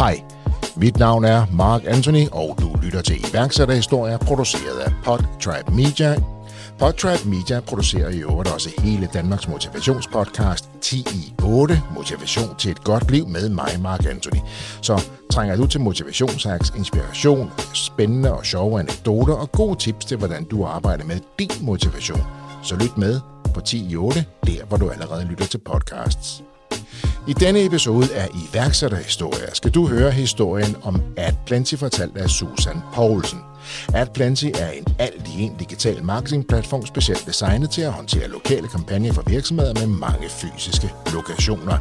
Hej, mit navn er Mark Anthony, og du lytter til iværksætterhistorier, produceret af Podtrap Media. Podtrap Media producerer i øvrigt også hele Danmarks motivationspodcast 10 i 8, Motivation til et godt liv med mig, Mark Anthony. Så trænger du til motivationshacks, inspiration, spændende og sjove anekdoter og gode tips til, hvordan du arbejder med din motivation, så lyt med på 10 i 8, der hvor du allerede lytter til podcasts. I denne episode af iværksætterhistorier skal du høre historien om AdPlenty fortalt af Susan Poulsen. AdPlenty er en alt i en digital marketingplatform specielt designet til at håndtere lokale kampagner for virksomheder med mange fysiske lokationer.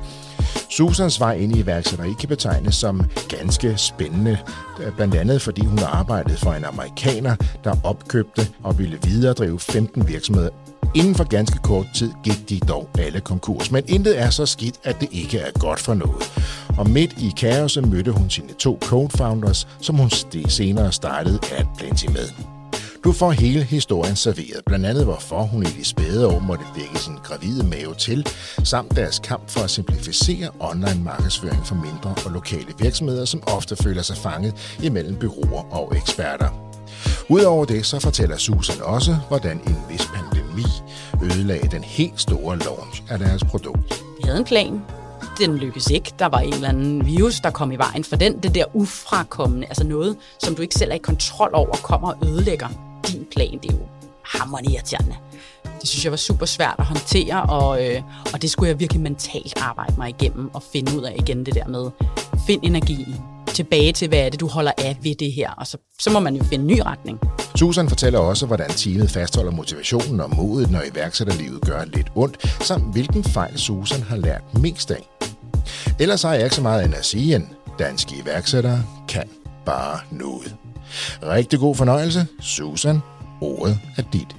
Susans vej ind i iværksætteri kan betegnes som ganske spændende, øh, blandt andet fordi hun har arbejdet for en amerikaner, der opkøbte og ville videredrive 15 virksomheder Inden for ganske kort tid gik de dog alle konkurs, men intet er så skidt, at det ikke er godt for noget. Og midt i kaoset mødte hun sine to co-founders, som hun senere startede at Plenty med. Du får hele historien serveret, blandt andet hvorfor hun i de spæde år måtte dække sin gravide mave til, samt deres kamp for at simplificere online markedsføring for mindre og lokale virksomheder, som ofte føler sig fanget imellem byråer og eksperter. Udover det, så fortæller Susan også, hvordan en vis pandemi ødelagde den helt store launch af deres produkt. Vi havde en plan. Den lykkedes ikke. Der var en eller anden virus, der kom i vejen for den. Det der ufrakommende, altså noget, som du ikke selv er i kontrol over, kommer og ødelægger din plan. Det er jo hammerende irriterende. Det synes jeg var super svært at håndtere, og, øh, og det skulle jeg virkelig mentalt arbejde mig igennem og finde ud af igen det der med, find energien, tilbage til, hvad er det, du holder af ved det her, og så, så må man jo finde en ny retning. Susan fortæller også, hvordan teamet fastholder motivationen og modet, når iværksætterlivet gør lidt ondt, samt hvilken fejl Susan har lært mest af. Ellers har jeg ikke så meget end at sige, end danske iværksættere kan bare noget. Rigtig god fornøjelse. Susan, ordet er dit.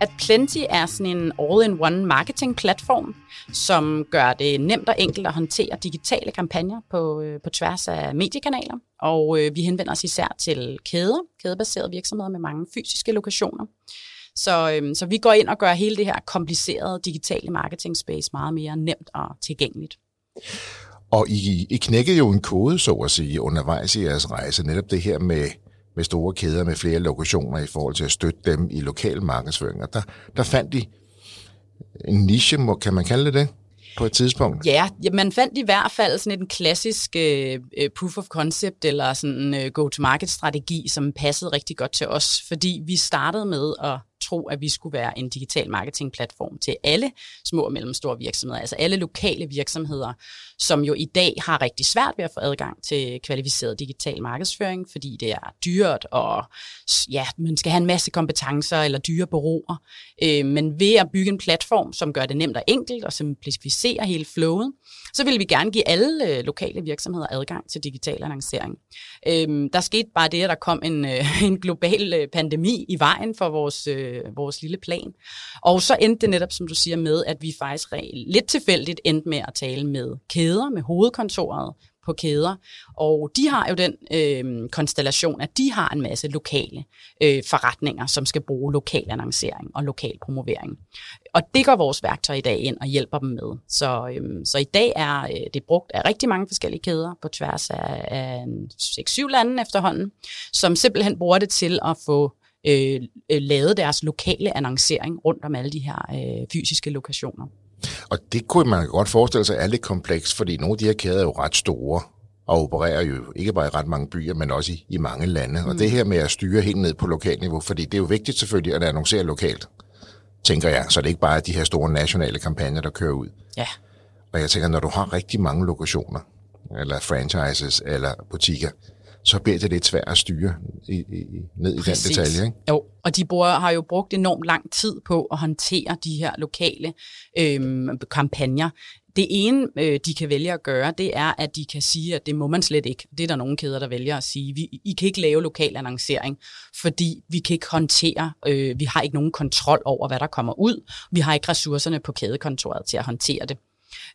At Plenty er sådan en all-in-one marketing-platform, som gør det nemt og enkelt at håndtere digitale kampagner på, øh, på tværs af mediekanaler. Og øh, vi henvender os især til kæder, kædebaserede virksomheder med mange fysiske lokationer. Så, øhm, så vi går ind og gør hele det her komplicerede digitale marketing space meget mere nemt og tilgængeligt. Og I, I knækkede jo en kode, så at sige, undervejs i jeres rejse. Netop det her med, med store kæder med flere lokationer i forhold til at støtte dem i lokal markedsføring. Og der, der fandt de en niche, kan man kalde det det? på et tidspunkt? Ja, man fandt i hvert fald sådan en klassisk øh, øh, proof of concept eller sådan en øh, go-to-market strategi, som passede rigtig godt til os, fordi vi startede med at tro, at vi skulle være en digital marketingplatform til alle små og mellemstore virksomheder, altså alle lokale virksomheder, som jo i dag har rigtig svært ved at få adgang til kvalificeret digital markedsføring, fordi det er dyrt, og ja, man skal have en masse kompetencer eller dyre bureauer. Øh, men ved at bygge en platform, som gør det nemt og enkelt og simplificerer hele flowet, så ville vi gerne give alle øh, lokale virksomheder adgang til digital annoncering. Øh, der skete bare det, at der kom en, øh, en global øh, pandemi i vejen for vores, øh, vores lille plan. Og så endte det netop, som du siger, med, at vi faktisk lidt tilfældigt endte med at tale med kæder, med hovedkontoret på kæder. Og de har jo den øh, konstellation, at de har en masse lokale øh, forretninger, som skal bruge lokal annoncering og lokal promovering. Og det går vores værktøj i dag ind og hjælper dem med. Så, øh, så i dag er øh, det brugt af rigtig mange forskellige kæder på tværs af, af 6-7 lande efterhånden, som simpelthen bruger det til at få øh, øh, lavet deres lokale annoncering rundt om alle de her øh, fysiske lokationer. Og det kunne man godt forestille sig er lidt kompleks, fordi nogle af de her kæder er jo ret store. og opererer jo ikke bare i ret mange byer, men også i, i mange lande. Mm. Og det her med at styre helt ned på lokalniveau, fordi det er jo vigtigt selvfølgelig at annoncere lokalt, tænker jeg, så det er ikke bare de her store nationale kampagner, der kører ud. Ja. Og jeg tænker, når du har rigtig mange lokationer, eller franchises, eller butikker, så bliver det lidt svært at styre i, i, ned Præcis. i den detalje. Ikke? Jo, og de bruger, har jo brugt enormt lang tid på at håndtere de her lokale øhm, kampagner. Det ene, øh, de kan vælge at gøre, det er, at de kan sige, at det må man slet ikke. Det er der nogle kæder, der vælger at sige. Vi, I kan ikke lave lokal annoncering, fordi vi kan ikke håndtere, øh, vi har ikke nogen kontrol over, hvad der kommer ud. Vi har ikke ressourcerne på kædekontoret til at håndtere det.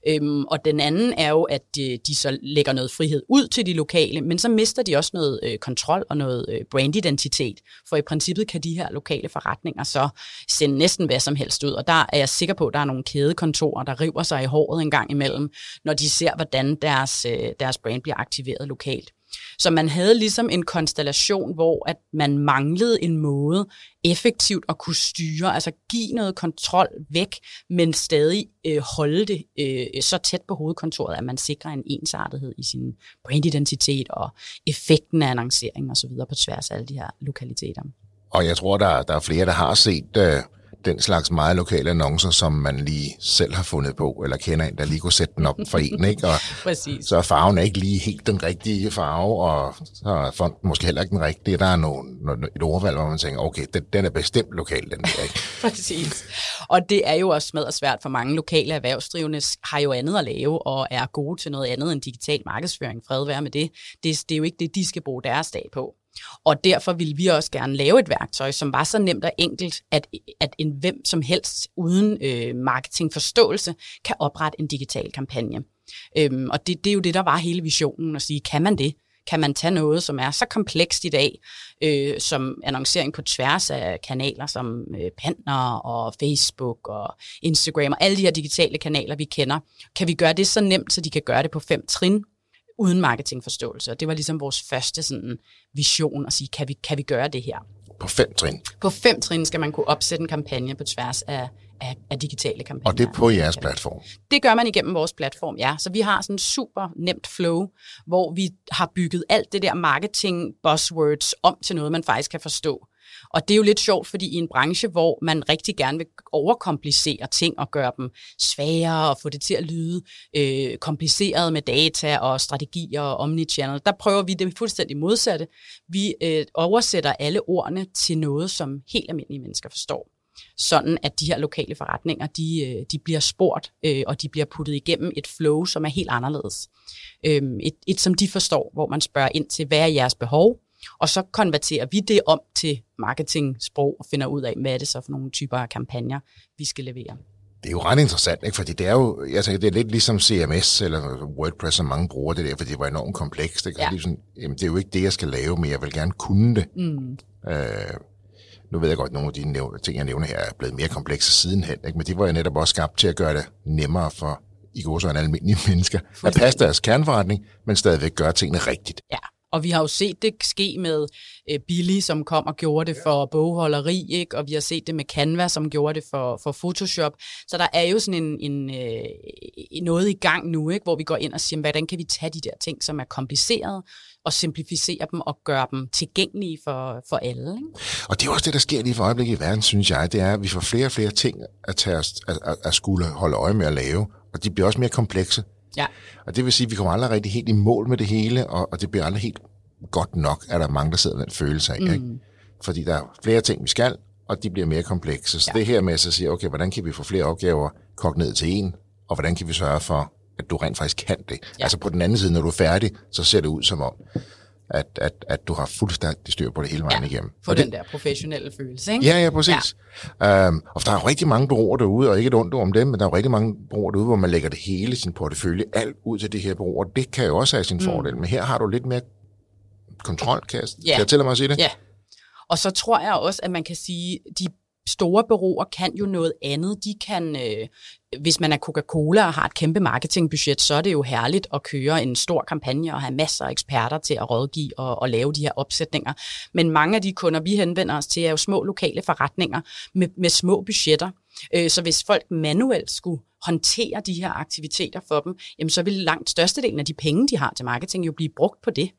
Øhm, og den anden er jo, at de, de så lægger noget frihed ud til de lokale, men så mister de også noget øh, kontrol og noget øh, brandidentitet. For i princippet kan de her lokale forretninger så sende næsten hvad som helst ud. Og der er jeg sikker på, at der er nogle kædekontorer, der river sig i håret en gang imellem, når de ser, hvordan deres, øh, deres brand bliver aktiveret lokalt. Så man havde ligesom en konstellation, hvor at man manglede en måde effektivt at kunne styre, altså give noget kontrol væk, men stadig øh, holde det øh, så tæt på hovedkontoret, at man sikrer en ensartethed i sin brandidentitet og effekten af annoncering osv. på tværs af alle de her lokaliteter. Og jeg tror, der, der er flere, der har set øh, den slags meget lokale annoncer, som man lige selv har fundet på, eller kender en, der lige kunne sætte den op for en, ikke? Og Præcis. Så er farven ikke lige helt den rigtige farve, og så er fonden måske heller ikke den rigtige. Der er nogle, et ordvalg, hvor man tænker, okay, den, den er bestemt lokal, den der, ikke? Præcis. Og det er jo også smadret svært for mange lokale erhvervsdrivende, har jo andet at lave, og er gode til noget andet end digital markedsføring. Fred være med det. det. Det er jo ikke det, de skal bruge deres dag på. Og derfor ville vi også gerne lave et værktøj, som var så nemt og enkelt, at, at en hvem som helst uden øh, marketingforståelse kan oprette en digital kampagne. Øhm, og det, det er jo det, der var hele visionen, at sige, kan man det? Kan man tage noget, som er så komplekst i dag, øh, som annoncering på tværs af kanaler som øh, Pantner og Facebook og Instagram og alle de her digitale kanaler, vi kender, kan vi gøre det så nemt, så de kan gøre det på fem trin, uden marketingforståelse. Og det var ligesom vores første sådan, vision at sige, kan vi, kan vi gøre det her? På fem trin? På fem trin skal man kunne opsætte en kampagne på tværs af, af, af digitale kampagner. Og det er på jeres platform? Det gør man igennem vores platform, ja. Så vi har sådan en super nemt flow, hvor vi har bygget alt det der marketing buzzwords om til noget, man faktisk kan forstå. Og det er jo lidt sjovt, fordi i en branche, hvor man rigtig gerne vil overkomplicere ting og gøre dem sværere og få det til at lyde øh, kompliceret med data og strategier og omnichannel, der prøver vi det fuldstændig modsatte. Vi øh, oversætter alle ordene til noget, som helt almindelige mennesker forstår sådan at de her lokale forretninger, de, øh, de bliver spurgt, øh, og de bliver puttet igennem et flow, som er helt anderledes. Øhm, et, et, som de forstår, hvor man spørger ind til, hvad er jeres behov? Og så konverterer vi det om til marketing-sprog og finder ud af, hvad er det så for nogle typer af kampagner, vi skal levere. Det er jo ret interessant, ikke? fordi det er jo, jeg tænker, det er lidt ligesom CMS eller WordPress, som mange bruger det der, fordi det var enormt komplekst. Ikke? Ja. Det, er sådan, jamen, det er jo ikke det, jeg skal lave, men jeg vil gerne kunne det. Mm. Øh, nu ved jeg godt, at nogle af de ting, jeg nævner her, er blevet mere komplekse sidenhen, ikke? men det var jo netop også skabt til at gøre det nemmere for i går så en almindelige mennesker at passe deres kerneforretning, men stadigvæk gøre tingene rigtigt. Ja, og vi har jo set det ske med øh, Billy, som kom og gjorde det for bogholderi, ikke? og vi har set det med Canva, som gjorde det for, for Photoshop. Så der er jo sådan en, en, øh, noget i gang nu, ikke? hvor vi går ind og siger, hvordan kan vi tage de der ting, som er komplicerede, og simplificere dem og gøre dem tilgængelige for, for alle. Ikke? Og det er også det, der sker lige for øjeblikket i verden, synes jeg. Det er, at vi får flere og flere ting at, tage os, at, at, at skulle holde øje med at lave, og de bliver også mere komplekse. Ja. Og det vil sige, at vi kommer aldrig rigtig helt i mål med det hele, og, og det bliver aldrig helt godt nok, at der er mange, der sidder med den følelse af. Mm. Ikke? Fordi der er flere ting, vi skal, og de bliver mere komplekse. Så ja. det her med at sige, okay, hvordan kan vi få flere opgaver kogt ned til en, og hvordan kan vi sørge for, at du rent faktisk kan det. Ja. Altså på den anden side, når du er færdig, så ser det ud som om, at, at, at du har fuldstændig styr på det hele vejen ja, igennem. For den der professionelle følelse, ikke? Ja, ja, præcis. Ja. Øhm, og der er jo rigtig mange bureauer derude, og ikke et ondt om dem, men der er jo rigtig mange bureauer derude, hvor man lægger det hele sin portefølje, alt ud til det her bureauer. Det kan jo også have sin mm. fordel, men her har du lidt mere kontrol, kan jeg, ja. kan jeg tælle mig at sige det? Ja. Og så tror jeg også, at man kan sige, de store bureauer kan jo noget andet. De kan, øh, hvis man er Coca-Cola og har et kæmpe marketingbudget, så er det jo herligt at køre en stor kampagne og have masser af eksperter til at rådgive og, og lave de her opsætninger. Men mange af de kunder, vi henvender os til, er jo små lokale forretninger med, med små budgetter. Øh, så hvis folk manuelt skulle håndtere de her aktiviteter for dem, jamen så vil langt størstedelen af de penge, de har til marketing, jo blive brugt på det.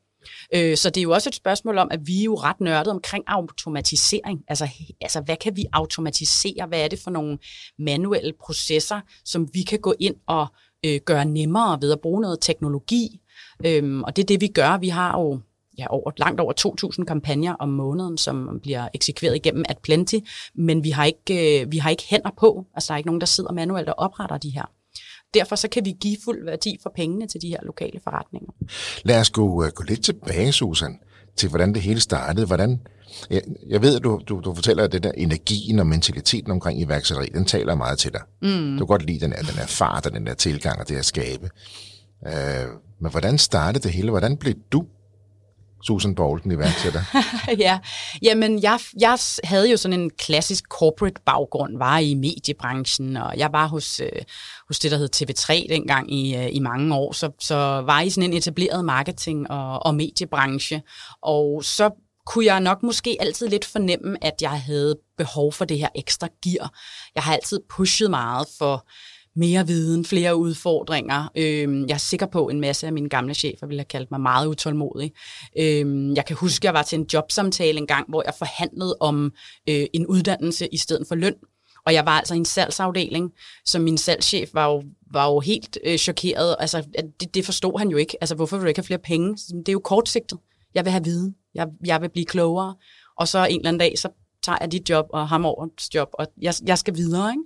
Øh, så det er jo også et spørgsmål om, at vi er jo ret nørdet omkring automatisering. Altså, altså, hvad kan vi automatisere? Hvad er det for nogle manuelle processer, som vi kan gå ind og øh, gøre nemmere ved at bruge noget teknologi? Øhm, og det er det, vi gør. Vi har jo ja, over, langt over 2.000 kampagner om måneden, som bliver eksekveret igennem at plenty, men vi har, ikke, øh, vi har ikke hænder på. Altså, der er ikke nogen, der sidder manuelt og opretter de her. Derfor så kan vi give fuld værdi for pengene til de her lokale forretninger. Lad os gå, uh, gå lidt tilbage, Susan, til hvordan det hele startede. Hvordan, jeg, jeg ved, at du, du, du fortæller, at det der energien og mentaliteten omkring iværksætteri, den taler meget til dig. Mm. Du kan godt lide den her, den her fart og den der tilgang og det at skabe. Uh, men hvordan startede det hele? Hvordan blev du Susan Bolton iværksætter? ja, jamen jeg, jeg havde jo sådan en klassisk corporate baggrund, var i mediebranchen, og jeg var hos, øh, hos det, der hed TV3 dengang i, øh, i mange år, så, så var i sådan en etableret marketing- og, og mediebranche, og så kunne jeg nok måske altid lidt fornemme, at jeg havde behov for det her ekstra gear. Jeg har altid pushet meget for mere viden, flere udfordringer. Øh, jeg er sikker på, at en masse af mine gamle chefer ville have kaldt mig meget utålmodig. Øh, jeg kan huske, at jeg var til en jobsamtale en gang, hvor jeg forhandlede om øh, en uddannelse i stedet for løn. Og jeg var altså i en salgsafdeling, så min salgschef var jo, var jo helt øh, chokeret. Altså, det, det forstod han jo ikke. Altså, hvorfor vil du ikke have flere penge? Det er jo kortsigtet. Jeg vil have viden. Jeg, jeg vil blive klogere. Og så en eller anden dag, så tager jeg dit job og ham over job, og jeg, jeg skal videre. Ikke?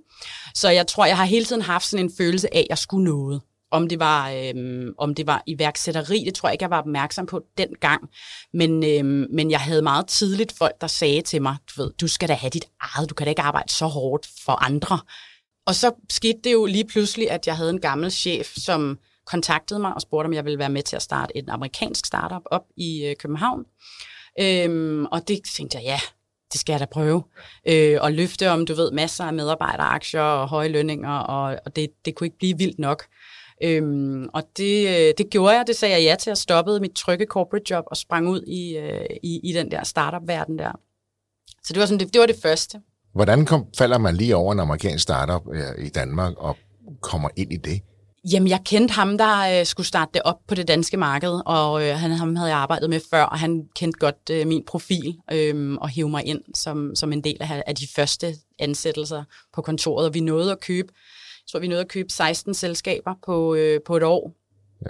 Så jeg tror, jeg har hele tiden haft sådan en følelse af, at jeg skulle noget. Om det var, øhm, om det var iværksætteri, det tror jeg ikke, jeg var opmærksom på dengang. Men, øhm, men jeg havde meget tidligt folk, der sagde til mig, du ved, du skal da have dit eget, du kan da ikke arbejde så hårdt for andre. Og så skete det jo lige pludselig, at jeg havde en gammel chef, som kontaktede mig og spurgte, om jeg ville være med til at starte et amerikansk startup op i øh, København. Øhm, og det tænkte jeg, ja, det skal jeg da prøve. Øh, og løfte om, du ved, masser af medarbejderaktier og høje lønninger, og, og det, det kunne ikke blive vildt nok. Øhm, og det, øh, det gjorde jeg, det sagde jeg ja til, at stoppede mit trygge corporate job og sprang ud i, øh, i, i den der startup-verden der. Så det var, sådan, det, det var det første. Hvordan kom, falder man lige over en amerikansk startup øh, i Danmark og kommer ind i det? Jamen, jeg kendte ham, der øh, skulle starte det op på det danske marked, og øh, han, ham havde jeg arbejdet med før, og han kendte godt øh, min profil øh, og hævde mig ind som, som en del af, af de første ansættelser på kontoret. Og vi nåede at købe, jeg tror, vi nåede at købe 16 selskaber på, øh, på et år.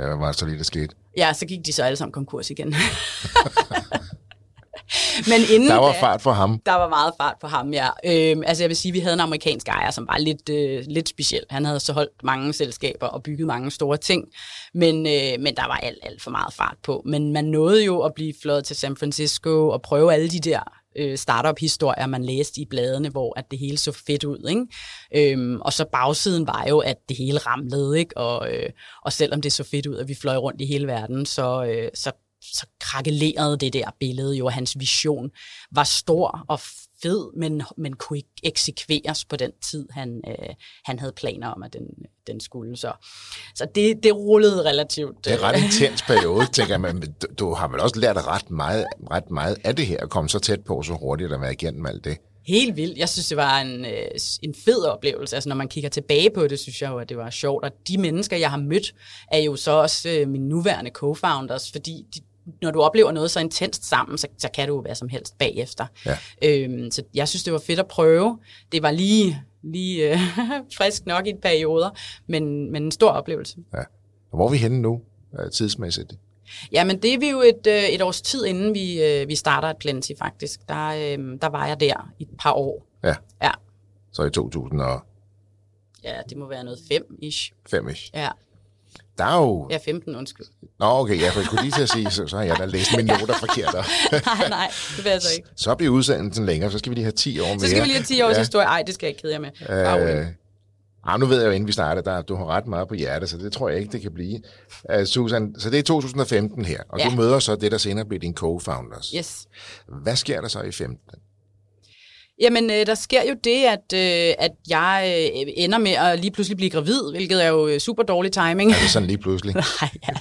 Ja, hvad var det så lige, der skete? Ja, så gik de så alle sammen konkurs igen. Men inden der var fart på ham. Der var meget fart på ham, ja. Øhm, altså jeg vil sige, vi havde en amerikansk ejer, som var lidt, øh, lidt speciel. Han havde så holdt mange selskaber og bygget mange store ting, men, øh, men der var alt, alt for meget fart på. Men man nåede jo at blive flået til San Francisco og prøve alle de der øh, startup-historier, man læste i bladene, hvor at det hele så fedt ud. Ikke? Øhm, og så bagsiden var jo, at det hele ramlede, ikke? Og, øh, og selvom det så fedt ud, at vi fløj rundt i hele verden, så, øh, så så krakelerede det der billede jo, hans vision var stor og fed, men, men kunne ikke eksekveres på den tid, han, øh, han havde planer om, at den, den skulle. Så, så det, det rullede relativt. Det er en ret intens periode, tænker jeg, men du, du har vel også lært ret meget, ret meget af det her, at komme så tæt på så hurtigt at være igennem alt det. Helt vildt. Jeg synes, det var en, øh, en fed oplevelse. Altså, når man kigger tilbage på det, synes jeg jo, at det var sjovt. Og de mennesker, jeg har mødt, er jo så også øh, mine nuværende co-founders, fordi de, når du oplever noget så intenst sammen, så, så kan du jo hvad som helst bagefter. Ja. Øhm, så jeg synes, det var fedt at prøve. Det var lige, lige øh, frisk nok i et perioder, men, men en stor oplevelse. Ja. Og hvor er vi henne nu, øh, tidsmæssigt? Jamen, det er vi jo et, øh, et års tid, inden vi, øh, vi starter et Plenty, faktisk. Der, øh, der var jeg der i et par år. Ja. ja. Så i 2000 og... Ja, det må være noget fem-ish. Fem-ish. Ja. Der er jo... Ja, 15, undskyld. Nå, okay, ja, for jeg skulle lige til at sige, så, så har jeg da læst mine noter forkert. nej, nej, det vil jeg så ikke. Så bliver udsendelsen længere, så skal vi lige have 10 år mere. Så skal vi lige have 10 års ja. historie. Ej, det skal jeg ikke kede jer med. Øh, ah, nu ved jeg jo, inden vi starter, der, du har ret meget på hjertet, så det tror jeg ikke, det kan blive. Uh, Susan, så det er 2015 her, og ja. du møder så det, der senere bliver din co-founders. Yes. Hvad sker der så i 15? Jamen, øh, der sker jo det, at, øh, at jeg øh, ender med at lige pludselig blive gravid, hvilket er jo øh, super dårlig timing. Er det sådan lige pludselig? Nej, ja.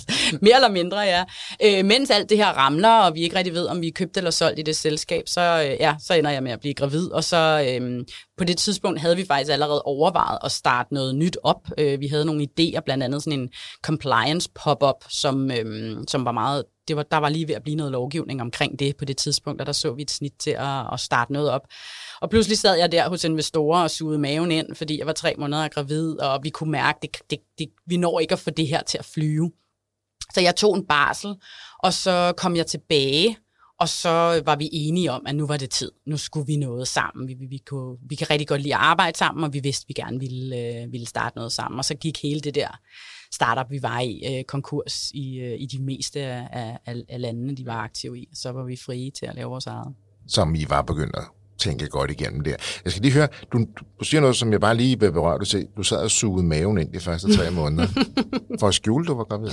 mere eller mindre, ja. Øh, mens alt det her ramler, og vi ikke rigtig ved, om vi er købt eller solgt i det selskab, så, øh, ja, så ender jeg med at blive gravid. Og så øh, på det tidspunkt havde vi faktisk allerede overvejet at starte noget nyt op. Øh, vi havde nogle idéer, blandt andet sådan en compliance pop-up, som, øh, som var meget det var, der var lige ved at blive noget lovgivning omkring det på det tidspunkt, og der så vi et snit til at, at starte noget op. Og pludselig sad jeg der hos investorer og sugede maven ind, fordi jeg var tre måneder gravid, og vi kunne mærke, at det, det, det, vi når ikke at få det her til at flyve. Så jeg tog en barsel, og så kom jeg tilbage, og så var vi enige om, at nu var det tid. Nu skulle vi noget sammen. Vi, vi, vi, kunne, vi kan rigtig godt lide at arbejde sammen, og vi vidste, at vi gerne ville, øh, ville starte noget sammen. Og så gik hele det der startup, vi var i, øh, konkurs i, øh, i de meste af, af, af landene, de var aktive i. Så var vi frie til at lave vores eget. Som I var begyndt at tænke godt igennem der. Jeg skal lige høre, du, du siger noget, som jeg bare lige vil berøre. Du, du sad og sugede maven ind de første tre måneder. For at skjule, du var gravid.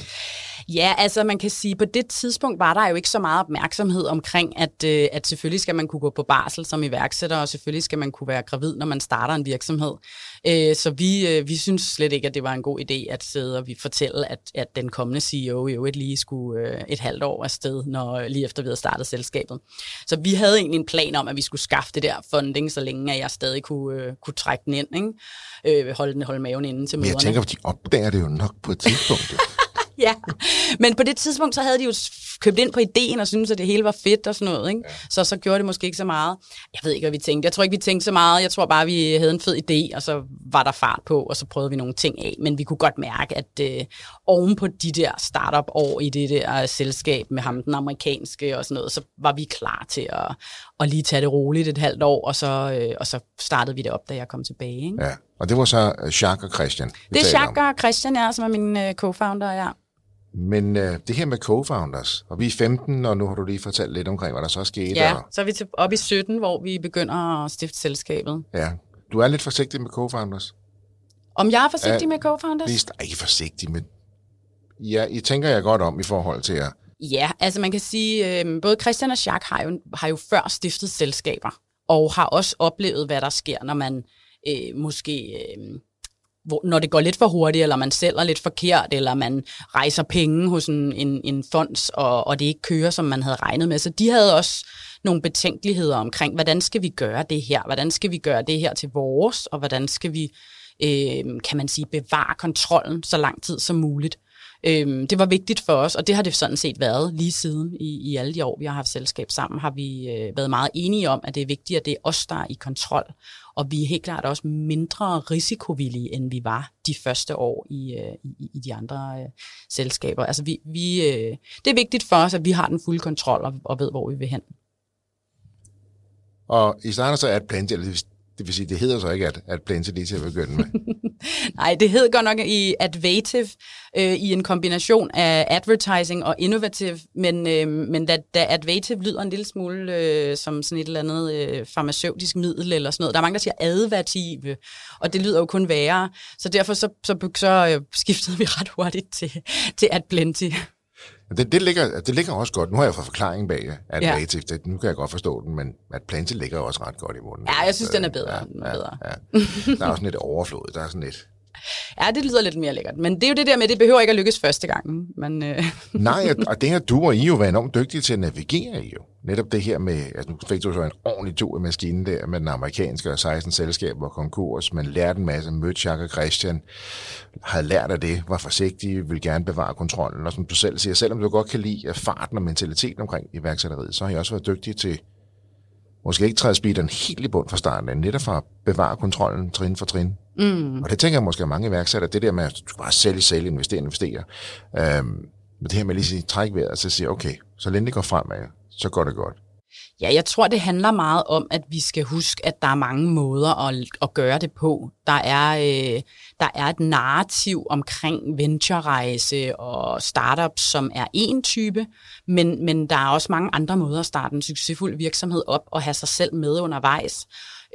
Ja, altså man kan sige, på det tidspunkt var der jo ikke så meget opmærksomhed omkring, at, øh, at selvfølgelig skal man kunne gå på barsel som iværksætter, og selvfølgelig skal man kunne være gravid, når man starter en virksomhed. Øh, så vi, øh, vi synes slet ikke, at det var en god idé at sidde og vi fortælle, at, at den kommende CEO jo et lige skulle et halvt år afsted, når, lige efter vi havde startet selskabet. Så vi havde egentlig en plan om, at vi skulle skaffe det der funding, så længe at jeg stadig kunne, kunne trække den ind, ikke? holde, den, holde maven inden til møderne. Men jeg tænker, at de opdager det jo nok på et tidspunkt. ja, men på det tidspunkt, så havde de jo købt ind på ideen og syntes, at det hele var fedt og sådan noget. Ikke? Ja. Så så gjorde det måske ikke så meget. Jeg ved ikke, hvad vi tænkte. Jeg tror ikke, vi tænkte så meget. Jeg tror bare, vi havde en fed idé, og så var der fart på, og så prøvede vi nogle ting af. Men vi kunne godt mærke, at øh, oven på de der startup-år i det der uh, selskab med ham, den amerikanske og sådan noget, så var vi klar til at, at lige tage det roligt et halvt år, og så, øh, og så startede vi det op, da jeg kom tilbage. Ikke? Ja, og det var så Jacques og Christian. Det er Jacques og Christian, ja, som er min øh, co-founder, ja. Men øh, det her med co-founders, og vi er 15, og nu har du lige fortalt lidt omkring, hvad der så skete. Ja, og... så er vi til, op i 17, hvor vi begynder at stifte selskabet. Ja, du er lidt forsigtig med co-founders. Om jeg er forsigtig er, med co-founders? Lige, ikke forsigtig, men ja, I tænker jeg godt om i forhold til at... Ja, altså man kan sige, øh, både Christian og Jacques har jo, har jo før stiftet selskaber, og har også oplevet, hvad der sker, når man øh, måske... Øh, hvor, når det går lidt for hurtigt, eller man sælger lidt forkert, eller man rejser penge hos en, en, en fonds, og, og det ikke kører, som man havde regnet med. Så de havde også nogle betænkeligheder omkring, hvordan skal vi gøre det her? Hvordan skal vi gøre det her til vores? Og hvordan skal vi, øh, kan man sige, bevare kontrollen så lang tid som muligt? Øhm, det var vigtigt for os, og det har det sådan set været lige siden i, i alle de år, vi har haft selskab sammen, har vi øh, været meget enige om, at det er vigtigt, at det er os, der er i kontrol. Og vi er helt klart også mindre risikovillige, end vi var de første år i, øh, i, i de andre øh, selskaber. Altså vi, vi, øh, det er vigtigt for os, at vi har den fulde kontrol og, og ved, hvor vi vil hen. Og i starten så er et plan, det vil sige, det hedder så ikke at, at Plante lige til at begynde med. Nej, det hedder godt nok i Advative, øh, i en kombination af advertising og innovative, men, øh, men da, da Advative lyder en lille smule øh, som sådan et eller andet øh, farmaceutisk middel eller sådan noget. Der er mange, der siger advertive, og det lyder jo kun værre. Så derfor så, så, så øh, skiftede vi ret hurtigt til, til Adplenty. Det, det, ligger, det ligger også godt. Nu har jeg fået forklaringen bag at ja. det, nu kan jeg godt forstå den, men at plante ligger også ret godt i munden. Ja, jeg synes, den er bedre. Ja, den er ja, bedre. Ja. Der er også sådan lidt overflod. Der er sådan lidt... Ja, det lyder lidt mere lækkert. Men det er jo det der med, at det behøver ikke at lykkes første gang. Men, øh. Nej, og det her du og I jo var enormt dygtige til at navigere i jo. Netop det her med, altså nu fik du så en ordentlig tur i maskinen der med den amerikanske og 16 selskaber og konkurs. Man lærte en masse, mødte Jack og Christian, havde lært af det, var forsigtige, ville gerne bevare kontrollen. Og som du selv siger, selvom du godt kan lide farten og mentaliteten omkring iværksætteriet, så har jeg også været dygtig til måske ikke træde speederen helt i bund fra starten, men netop for at bevare kontrollen trin for trin. Mm. Og det tænker jeg måske, at mange iværksættere, det der med, at du skal bare sælge, sælge, investere, investere. Øhm, men det her med lige at sige, træk vejret, og så sige, okay, så længe det går fremad, så går det godt. Ja, jeg tror, det handler meget om, at vi skal huske, at der er mange måder at, at gøre det på. Der er, øh, der er et narrativ omkring venture-rejse og startups, som er en type, men, men der er også mange andre måder at starte en succesfuld virksomhed op og have sig selv med undervejs.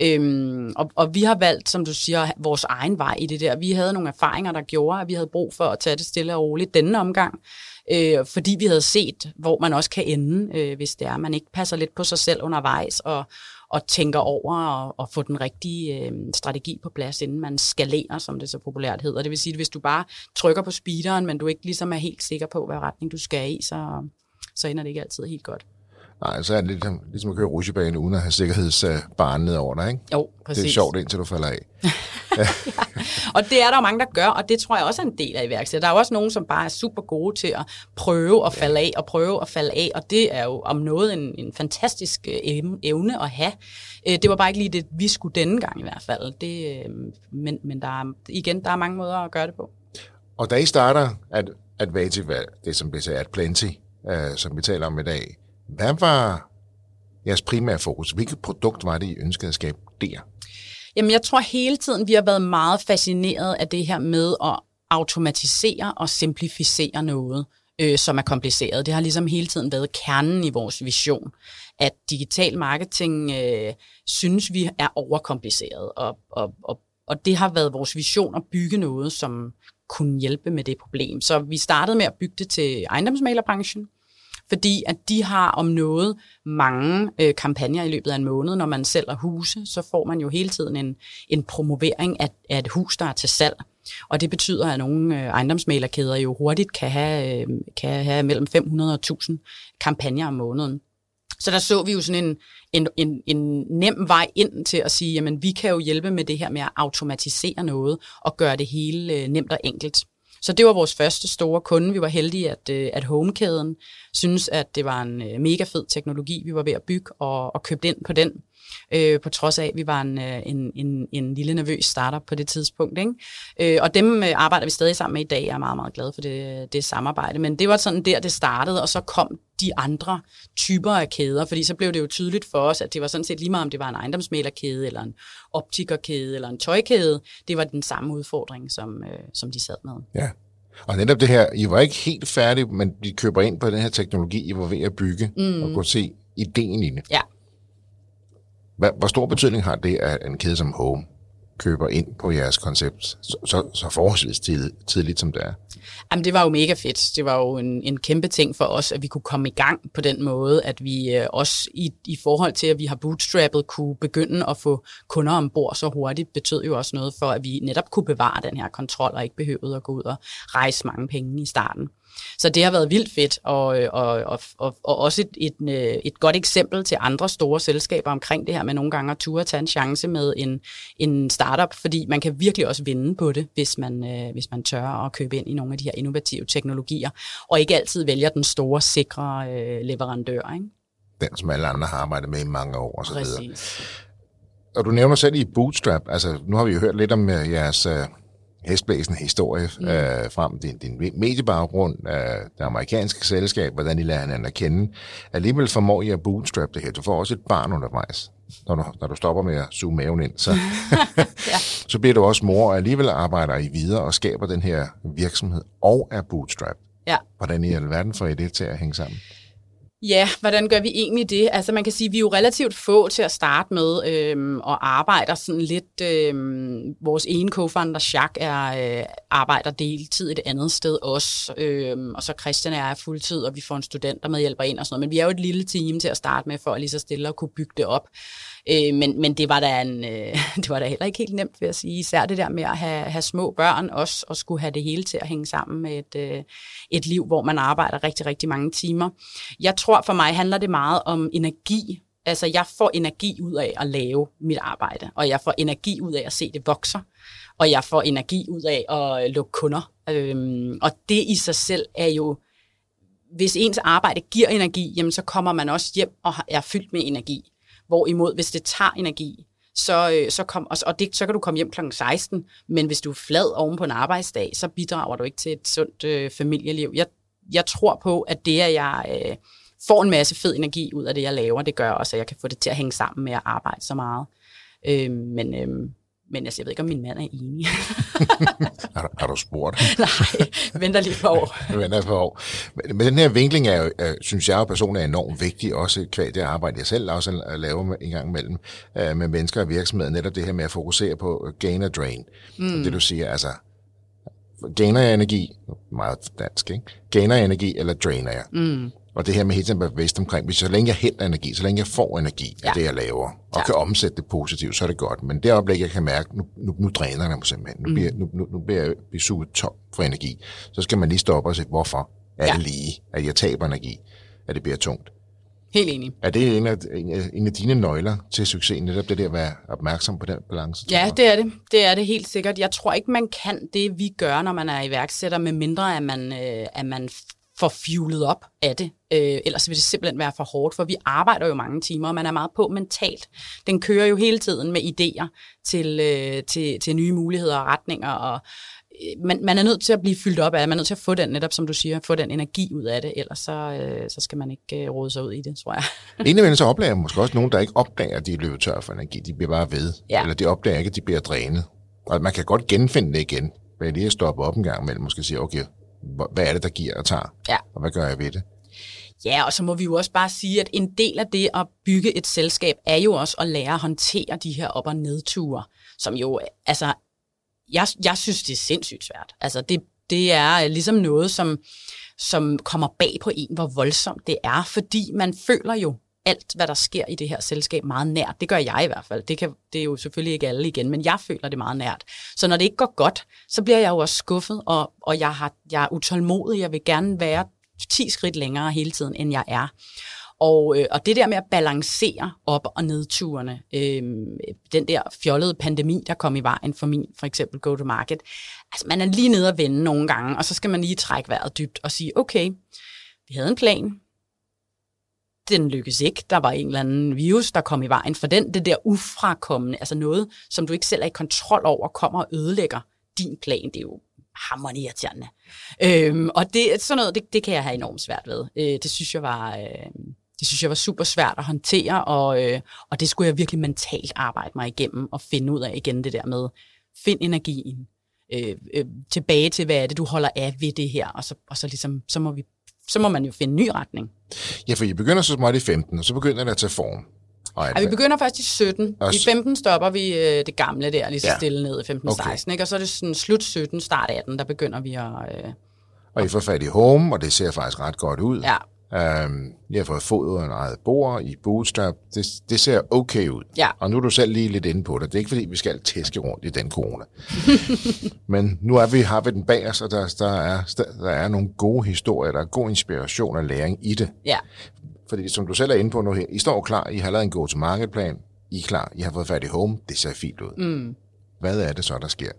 Øhm, og, og vi har valgt, som du siger, vores egen vej i det der. Vi havde nogle erfaringer, der gjorde, at vi havde brug for at tage det stille og roligt denne omgang øh, fordi vi havde set, hvor man også kan ende, øh, hvis det er, man ikke passer lidt på sig selv undervejs, og, og tænker over og, og få den rigtige øh, strategi på plads, inden man skalerer, som det så populært hedder. Det vil sige, at hvis du bare trykker på speederen, men du ikke ligesom er helt sikker på, hvad retning du skal i, så, så ender det ikke altid helt godt. Nej, så er det lidt ligesom at køre rutsjebane uden at have sikkerhedsbaren ned over dig, ikke? Jo, præcis. Det er sjovt, indtil du falder af. ja. Og det er der jo mange, der gør, og det tror jeg også er en del af iværksætter. Der er jo også nogen, som bare er super gode til at prøve at falde af, og prøve at falde af, og det er jo om noget en, en fantastisk øh, evne at have. Øh, det var bare ikke lige det, vi skulle denne gang i hvert fald. Det, øh, men men der er, igen, der er mange måder at gøre det på. Og da I starter at Advative, det som bliver at Plenty, som vi taler om i dag, hvad var jeres primære fokus? Hvilket produkt var det, I ønskede at skabe der? Jamen, jeg tror hele tiden, vi har været meget fascineret af det her med at automatisere og simplificere noget, øh, som er kompliceret. Det har ligesom hele tiden været kernen i vores vision, at digital marketing øh, synes vi er overkompliceret, og, og, og, og det har været vores vision at bygge noget, som kunne hjælpe med det problem. Så vi startede med at bygge det til ejendomsmalerbranchen, fordi at de har om noget mange øh, kampagner i løbet af en måned. Når man sælger huse, så får man jo hele tiden en, en promovering af, af et hus, der er til salg. Og det betyder, at nogle øh, ejendomsmalerkæder jo hurtigt kan have, øh, kan have mellem 500 og 1000 kampagner om måneden. Så der så vi jo sådan en, en, en, en nem vej ind til at sige, jamen vi kan jo hjælpe med det her med at automatisere noget og gøre det hele øh, nemt og enkelt. Så det var vores første store kunde. Vi var heldige, at, øh, at Homekæden synes, at det var en øh, mega fed teknologi, vi var ved at bygge, og, og købte ind på den øh, på trods af, at vi var en, øh, en, en, en lille nervøs startup på det tidspunkt. Ikke? Øh, og dem øh, arbejder vi stadig sammen med i dag. Jeg er meget, meget glad for det, det samarbejde. Men det var sådan der, det startede, og så kom de andre typer af kæder, fordi så blev det jo tydeligt for os, at det var sådan set lige meget, om det var en ejendomsmælerkæde, eller en optikerkæde, eller en tøjkæde. Det var den samme udfordring, som, øh, som de sad med. Ja, og netop det her, I var ikke helt færdige, men de køber ind på den her teknologi, I var ved at bygge, mm. og kunne se ideen i det. Ja, hvad, hvor stor betydning har det, at en kæde som Home køber ind på jeres koncept så, så, så forholdsvis tid, tidligt, som det er? Jamen, det var jo mega fedt. Det var jo en, en kæmpe ting for os, at vi kunne komme i gang på den måde, at vi øh, også i, i forhold til, at vi har bootstrappet, kunne begynde at få kunder ombord så hurtigt, betød jo også noget for, at vi netop kunne bevare den her kontrol, og ikke behøvede at gå ud og rejse mange penge i starten. Så det har været vildt fedt, og, og, og, og, og også et, et, øh, et godt eksempel til andre store selskaber omkring det her med nogle gange at ture tage en chance med en, en startup, fordi man kan virkelig også vinde på det, hvis man, øh, hvis man tør at købe ind i nogle af de her innovative teknologier, og ikke altid vælger den store, sikre øh, leverandør. Ikke? Den, som alle andre har arbejdet med i mange år og så videre. Og du nævner selv i Bootstrap, altså nu har vi jo hørt lidt om jeres hestblæsende historie mm. øh, frem, din, din mediebaggrund, øh, det amerikanske selskab, hvordan I lærer hinanden at kende. Alligevel formår I at bootstrap det her. Du får også et barn undervejs, når du, når du stopper med at suge maven ind. Så, ja. så bliver du også mor, og alligevel arbejder I videre og skaber den her virksomhed og er bootstrap. Ja. Hvordan i alverden får I det til at hænge sammen? Ja, hvordan gør vi egentlig det? Altså man kan sige, at vi er jo relativt få til at starte med, øhm, og arbejder sådan lidt, øhm, vores ene co-founder, Jacques, er, øh, arbejder deltid et andet sted også, øhm, og så Christian er fuldtid, og vi får en student, der med hjælper ind og sådan noget. Men vi er jo et lille team til at starte med, for at lige så stille og kunne bygge det op. Øh, men, men det var da en, øh, det var da heller ikke helt nemt, vil jeg sige. Især det der med at have, have små børn også, og skulle have det hele til at hænge sammen med et, øh, et liv, hvor man arbejder rigtig, rigtig mange timer. Jeg tror for mig handler det meget om energi. Altså jeg får energi ud af at lave mit arbejde, og jeg får energi ud af at se det vokser, og jeg får energi ud af at lukke kunder. Øhm, og det i sig selv er jo hvis ens arbejde giver energi, jamen så kommer man også hjem og er fyldt med energi. Hvorimod, hvis det tager energi, så, øh, så, kom, og det, så kan du komme hjem kl. 16, men hvis du er flad oven på en arbejdsdag, så bidrager du ikke til et sundt øh, familieliv. Jeg, jeg tror på, at det, at jeg øh, får en masse fed energi ud af det, jeg laver, det gør også, at jeg kan få det til at hænge sammen med at arbejde så meget. Øh, men, øh, men altså, jeg ved ikke, om min mand er enig. har, har du spurgt? Nej, venter lige på år. venter på år. Men, men den her vinkling er jo, er, synes jeg jo personligt er enormt vigtig, også kvad det arbejde, jeg selv også laver med, en gang imellem uh, med mennesker og virksomheder, netop det her med at fokusere på gain og drain. Mm. Det du siger, altså, gainer jeg energi, meget dansk, ikke? Gainer jeg energi, eller drainer jeg? Mm. Og det her med hele tiden at bevidst omkring, hvis så længe jeg henter energi, så længe jeg får energi af Ja. det, jeg laver, og Ja. kan omsætte det positivt, så er det godt. Men det øjeblik, jeg kan mærke, nu, nu, nu dræner jeg mig simpelthen. Nu, bliver, nu, nu, nu bliver jeg suget tom for energi. Så skal man lige stoppe og se, hvorfor er Ja. det lige, at jeg taber energi, at det bliver tungt. Helt enig. Er det en af, en af, dine nøgler til succes, netop det der at være opmærksom på den balance? Ja, det er det. Det er det helt sikkert. Jeg tror ikke, man kan det, vi gør, når man er iværksætter, med mindre at man, øh, at man får fuelet op af det. Øh, ellers vil det simpelthen være for hårdt, for vi arbejder jo mange timer, og man er meget på mentalt. Den kører jo hele tiden med idéer til, øh, til, til nye muligheder og retninger, og øh, man, man er nødt til at blive fyldt op af det. Man er nødt til at få den, netop som du siger, få den energi ud af det, ellers så, øh, så skal man ikke øh, rode sig ud i det, tror jeg. Indimellem så opdager måske også nogen, der ikke opdager, at de er løbet tør for energi. De bliver bare ved. Ja. Eller de opdager ikke, at de bliver drænet. Og man kan godt genfinde det igen. Ved lige at stoppe op en gang imellem, måske sige, okay, hvad er det, der giver og tager? Ja. Og hvad gør jeg ved det? Ja, og så må vi jo også bare sige, at en del af det at bygge et selskab er jo også at lære at håndtere de her op- og nedture, som jo, altså, jeg, jeg synes, det er sindssygt svært. Altså, det, det er ligesom noget, som, som kommer bag på en, hvor voldsomt det er, fordi man føler jo alt, hvad der sker i det her selskab meget nært. Det gør jeg i hvert fald. Det, kan, det er jo selvfølgelig ikke alle igen, men jeg føler det meget nært. Så når det ikke går godt, så bliver jeg jo også skuffet, og, og jeg, har, jeg er utålmodig. Jeg vil gerne være 10 skridt længere hele tiden, end jeg er. Og, øh, og det der med at balancere op- og nedturene, øh, den der fjollede pandemi, der kom i vejen for min, for eksempel go-to-market, altså man er lige nede at vende nogle gange, og så skal man lige trække vejret dybt og sige, okay, vi havde en plan, den lykkedes ikke. Der var en eller anden virus, der kom i vejen for den. Det der ufrakommende, altså noget, som du ikke selv er i kontrol over, kommer og ødelægger din plan. Det er jo hammerende irriterende. Øhm, og det, sådan noget, det, det kan jeg have enormt svært ved. Øh, det synes jeg var... Øh, det synes jeg var super svært at håndtere, og, øh, og det skulle jeg virkelig mentalt arbejde mig igennem og finde ud af igen det der med, find energien, øh, øh, tilbage til, hvad er det, du holder af ved det her, og så, og så, ligesom, så, må vi, så må man jo finde en ny retning. Ja, for I begynder så småt i 15, og så begynder det at tage form. Og Ja, vi begynder først i 17. Og I s- 15 stopper vi øh, det gamle der, lige så Ja. stille ned i 15-16, Okay. ikke? og så er det sådan slut 17, start 18, der begynder vi at... Øh, og I får fat i home, og det ser faktisk ret godt ud. ja, Øhm, jeg har fået fod under en eget bord i bootstrap. Det, det ser okay ud. Ja. Og nu er du selv lige lidt inde på det. Det er ikke fordi, vi skal tæske rundt i den corona. Men nu er vi, har vi den bag os, og der, der, er, der er nogle gode historier, der er god inspiration og læring i det. ja. Fordi som du selv er inde på nu her, I står klar, I har lavet en go-to-market-plan, I er klar, I har fået fat i home, det ser fint ud. Mm. Hvad er det så, der sker?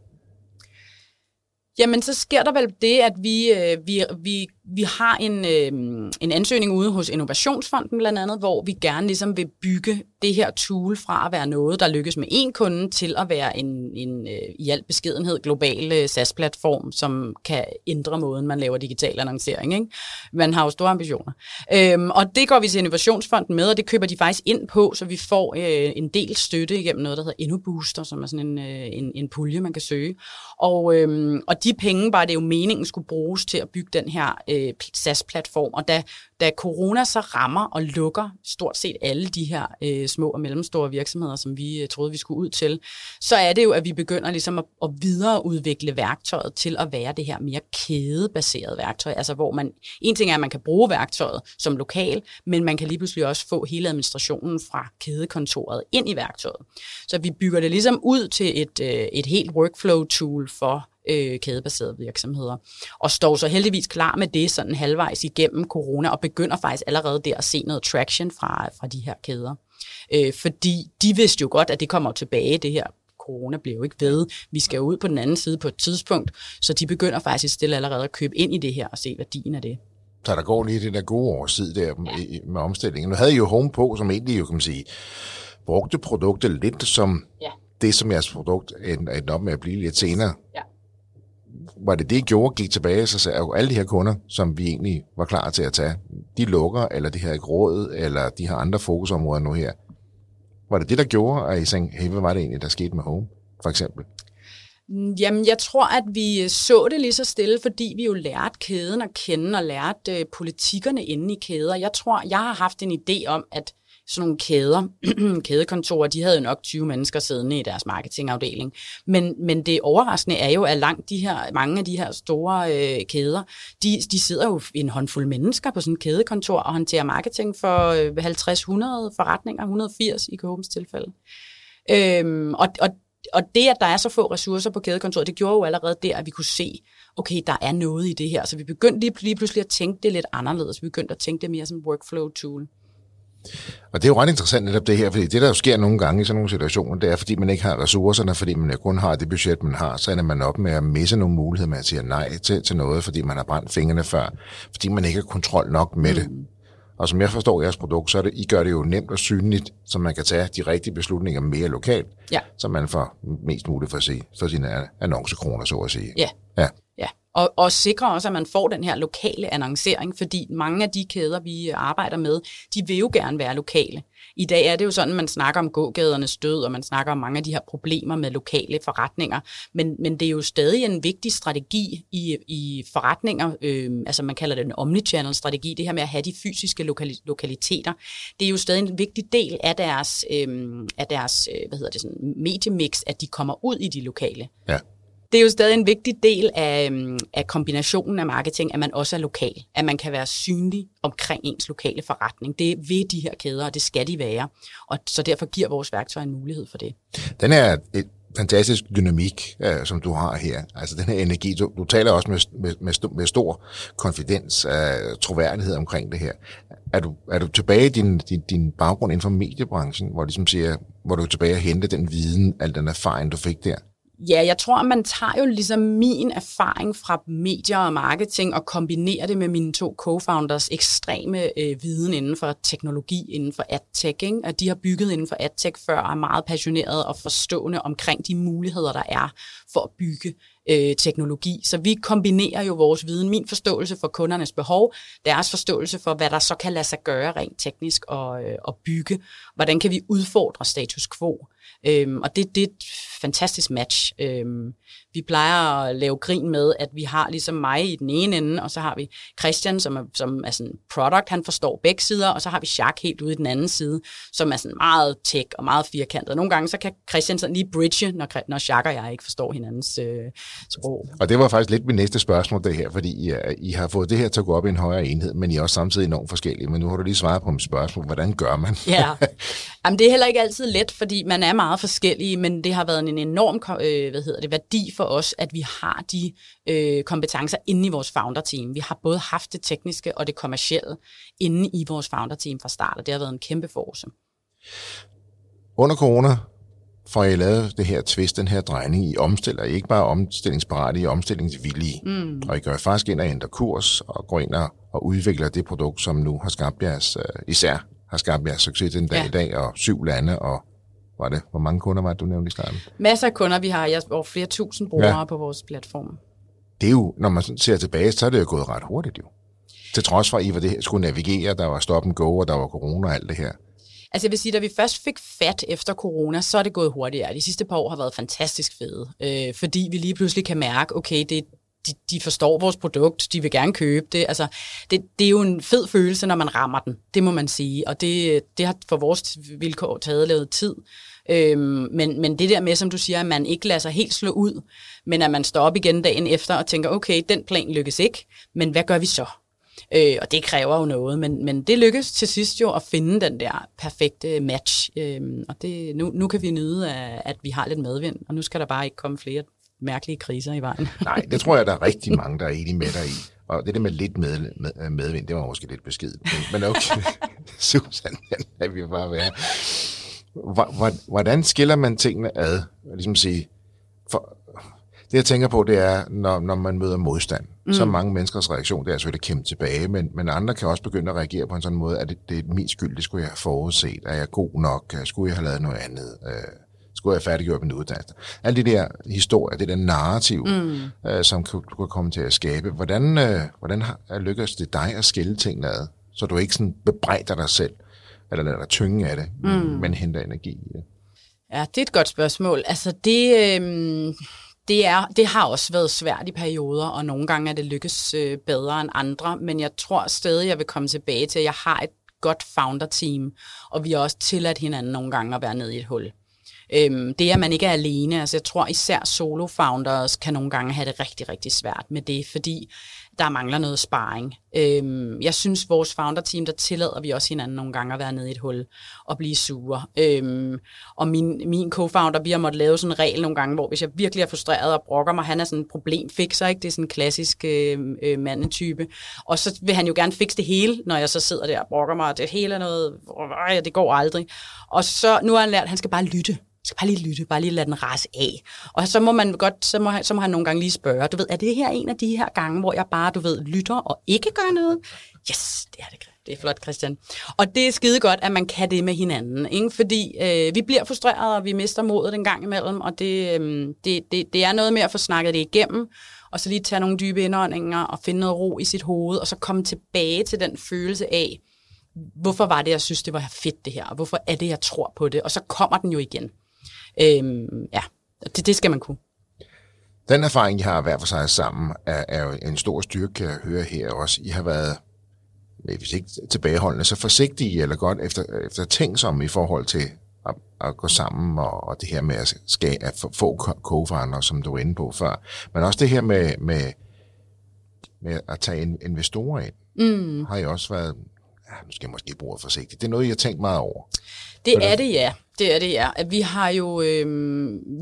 Jamen, så sker der vel det, at vi, øh, vi, vi, vi har en, øh, en ansøgning ude hos Innovationsfonden blandt andet, hvor vi gerne ligesom vil bygge det her tool fra at være noget, der lykkes med én kunde, til at være en, en øh, i al beskedenhed global øh, SaaS-platform, som kan ændre måden, man laver digital annoncering. Ikke? Man har jo store ambitioner. Øhm, og det går vi til Innovationsfonden med, og det køber de faktisk ind på, så vi får øh, en del støtte igennem noget, der hedder InnoBooster, som er sådan en, øh, en, en pulje, man kan søge. Og, øhm, og de penge var det jo meningen skulle bruges til at bygge den her øh, Øh, SaaS-platform. Og da, da corona så rammer og lukker stort set alle de her øh, små og mellemstore virksomheder, som vi øh, troede, vi skulle ud til, så er det jo, at vi begynder ligesom at, at videreudvikle værktøjet til at være det her mere kædebaserede værktøj. Altså hvor man, en ting er, at man kan bruge værktøjet som lokal, men man kan lige pludselig også få hele administrationen fra kædekontoret ind i værktøjet. Så vi bygger det ligesom ud til et, øh, et helt workflow-tool for øh, kædebaserede virksomheder. Og står så heldigvis klar med det sådan halvvejs igennem corona, og begynder faktisk allerede der at se noget traction fra, fra de her kæder. Øh, fordi de vidste jo godt, at det kommer tilbage, det her corona bliver jo ikke ved. Vi skal jo ud på den anden side på et tidspunkt, så de begynder faktisk stille allerede at købe ind i det her og se værdien af det. Så der går lige det der gode årsid der med, med omstillingen. Nu havde I jo Home på, som egentlig jo kan man sige, brugte produktet lidt som Ja. det, som jeres produkt endte op med at blive lidt senere. Ja. Var det det, I gjorde, gik tilbage, så sagde jo, alle de her kunder, som vi egentlig var klar til at tage, de lukker, eller de har ikke råd, eller de har andre fokusområder nu her. Var det det, der gjorde, at I tænkte, hey, hvad var det egentlig, der skete med Home, for eksempel? Mm, jamen, jeg tror, at vi så det lige så stille, fordi vi jo lærte kæden at kende og lærte øh, politikkerne inde i kæder. Jeg tror, jeg har haft en idé om, at sådan nogle kæder, kædekontorer, de havde jo nok 20 mennesker siddende i deres marketingafdeling. Men, men det overraskende er jo, at langt de her, mange af de her store øh, kæder, de, de sidder jo en håndfuld mennesker på sådan et kædekontor og håndterer marketing for øh, 50-100 forretninger, 180 i Coopens tilfælde. Øhm, og, og og det, at der er så få ressourcer på kædekontoret, det gjorde jo allerede der, at vi kunne se, okay, der er noget i det her. Så vi begyndte lige, lige pludselig at tænke det lidt anderledes. Vi begyndte at tænke det mere som workflow-tool. Og det er jo ret interessant netop det her, fordi det, der jo sker nogle gange i sådan nogle situationer, det er, fordi man ikke har ressourcerne, fordi man kun har det budget, man har, så ender man op med at misse nogle muligheder med at sige nej til, til noget, fordi man har brændt fingrene før, fordi man ikke har kontrol nok med mm. det. Og som jeg forstår jeres produkt, så er det, I gør det jo nemt og synligt, så man kan tage de rigtige beslutninger mere lokalt, ja. så man får mest muligt for, se, for sine annoncekroner, så at sige. Ja. ja ja. Og, og sikre også, at man får den her lokale annoncering, fordi mange af de kæder, vi arbejder med, de vil jo gerne være lokale. I dag er det jo sådan, at man snakker om gågadernes død, og man snakker om mange af de her problemer med lokale forretninger. Men, men det er jo stadig en vigtig strategi i, i forretninger, øh, altså man kalder det en omnichannel-strategi, det her med at have de fysiske lokali- lokaliteter. Det er jo stadig en vigtig del af deres, øh, af deres øh, hvad hedder det, sådan, mediemix, at de kommer ud i de lokale. Ja det er jo stadig en vigtig del af, øhm, af kombinationen af marketing, at man også er lokal. At man kan være synlig omkring ens lokale forretning. Det vil de her kæder, og det skal de være. Og så derfor giver vores værktøj en mulighed for det. Den er et fantastisk dynamik, øh, som du har her. Altså den her energi. Du, du taler også med, med, med, st- med stor konfidens og øh, troværdighed omkring det her. Er du, er du tilbage i din, din, din baggrund inden for mediebranchen, hvor, ligesom siger, hvor du er tilbage at hente den viden, al den erfaring, du fik der? Ja, jeg tror, at man tager jo ligesom min erfaring fra medier og marketing og kombinerer det med mine to co-founders ekstreme øh, viden inden for teknologi, inden for adtech. Ikke? At de har bygget inden for adtech før og er meget passionerede og forstående omkring de muligheder, der er for at bygge øh, teknologi. Så vi kombinerer jo vores viden, min forståelse for kundernes behov, deres forståelse for, hvad der så kan lade sig gøre rent teknisk og, øh, og bygge. Hvordan kan vi udfordre status quo? Øhm, og det, det er fantastisk match. Øhm, vi plejer at lave grin med, at vi har ligesom mig i den ene ende, og så har vi Christian, som er, som er sådan product, han forstår begge sider, og så har vi Jacques helt ude i den anden side, som er sådan meget tech og meget firkantet. Nogle gange så kan Christian sådan lige bridge, når, når Jacques og jeg ikke forstår hinandens øh, sprog. Og det var faktisk lidt mit næste spørgsmål, det her, fordi I, I har fået det her til at gå op i en højere enhed, men I er også samtidig enormt forskellige. Men nu har du lige svaret på mit spørgsmål. Hvordan gør man? Ja, Jamen, det er heller ikke altid let, fordi man er meget forskellige, men det har været en enorm øh, hvad hedder det, værdi for os, at vi har de øh, kompetencer inde i vores founder-team. Vi har både haft det tekniske og det kommercielle inde i vores founder-team fra start, og det har været en kæmpe force. Under corona får I lavet det her twist, den her drejning. I omstiller I ikke bare omstillingsparate, I er omstillingsvillige. Mm. Og I gør faktisk ind og ændrer kurs og går ind og, og udvikler det produkt, som nu har skabt jeres, uh, især har skabt jeres succes den dag ja. i dag, og syv lande, og var det, hvor mange kunder var det, du nævnte i starten? Masser af kunder. Vi har jeg, over flere tusind brugere ja. på vores platform. Det er jo, når man ser tilbage, så er det jo gået ret hurtigt jo. Til trods for, at I var det, skulle navigere, der var stop and go, og der var corona og alt det her. Altså jeg vil sige, da vi først fik fat efter corona, så er det gået hurtigere. De sidste par år har været fantastisk fede, øh, fordi vi lige pludselig kan mærke, okay, det, de, de forstår vores produkt, de vil gerne købe det. Altså, det. Det er jo en fed følelse, når man rammer den, det må man sige. Og det, det har for vores vilkår taget lidt tid. Øhm, men, men det der med, som du siger, at man ikke lader sig helt slå ud, men at man står op igen dagen efter og tænker, okay, den plan lykkes ikke, men hvad gør vi så? Øh, og det kræver jo noget, men, men det lykkes til sidst jo at finde den der perfekte match. Øh, og det, nu, nu kan vi nyde, at, at vi har lidt medvind, og nu skal der bare ikke komme flere mærkelige kriser i vejen. Nej, det tror jeg, der er rigtig mange, der er enige med dig i. Og det der med lidt med, med, medvind, det var måske lidt beskidt. Men, men okay, Susan, den vi bare være. Hvordan skiller man tingene ad? Ligesom sige, for, det jeg tænker på, det er, når, når man møder modstand, mm. så mange menneskers reaktion, det er selvfølgelig at kæmpe tilbage, men, men andre kan også begynde at reagere på en sådan måde, at det, det er min skyld, det skulle jeg have forudset, er jeg god nok, skulle jeg have lavet noget andet, øh, skulle jeg have færdiggjort min uddannelse. Alle de der historier, det der narrativ, mm. øh, som du kan komme til at skabe. Hvordan, øh, hvordan har, lykkes det dig at skille tingene ad, så du ikke sådan bebrejder dig selv, eller lader dig tynge af det, mm. men henter energi i det? Ja, det er et godt spørgsmål. Altså det... Øh det, er, det har også været svært i perioder, og nogle gange er det lykkes øh, bedre end andre, men jeg tror stadig, jeg vil komme tilbage til, at jeg har et godt founder-team, og vi har også tilladt hinanden nogle gange at være nede i et hul. Øhm, det, at man ikke er alene, altså jeg tror især solo-founders kan nogle gange have det rigtig, rigtig svært med det, fordi der mangler noget sparring. Øhm, jeg synes, vores founder-team, der tillader vi også hinanden nogle gange at være nede i et hul og blive sure. Øhm, og min, min co-founder, vi har måttet lave sådan en regel nogle gange, hvor hvis jeg virkelig er frustreret og brokker mig, han er sådan en problemfixer, ikke? det er sådan en klassisk øh, øh, mandetype. Og så vil han jo gerne fikse det hele, når jeg så sidder der og brokker mig, og det hele er noget, øh, det går aldrig. Og så nu har han lært, at han skal bare lytte skal bare lige lytte, bare lige lade den rase af. Og så må man godt, så må, så må han nogle gange lige spørge, du ved, er det her en af de her gange, hvor jeg bare, du ved, lytter og ikke gør noget? Yes, det er det. Det er flot, Christian. Og det er skide godt, at man kan det med hinanden, ikke? fordi øh, vi bliver frustrerede, og vi mister modet en gang imellem, og det, øh, det, det, det er noget med at få snakket det igennem, og så lige tage nogle dybe indåndinger og finde noget ro i sit hoved, og så komme tilbage til den følelse af, hvorfor var det, jeg synes, det var fedt det her, og hvorfor er det, jeg tror på det, og så kommer den jo igen. Øhm, ja, det, det skal man kunne. Den erfaring, I har hver for sig sammen, er, er jo en stor styrke, kan jeg høre her også. I har været, hvis ikke tilbageholdende, så forsigtige eller godt efter, efter tænksomme i forhold til at, at gå sammen og, og det her med at, skal, at få co som du var inde på før. Men også det her med, med, med at tage investorer ind, mm. har I også været, ja, nu skal jeg måske bruge forsigtigt, det er noget, jeg har tænkt meget over. Det er det, ja. Det er det, ja. At vi har jo øh,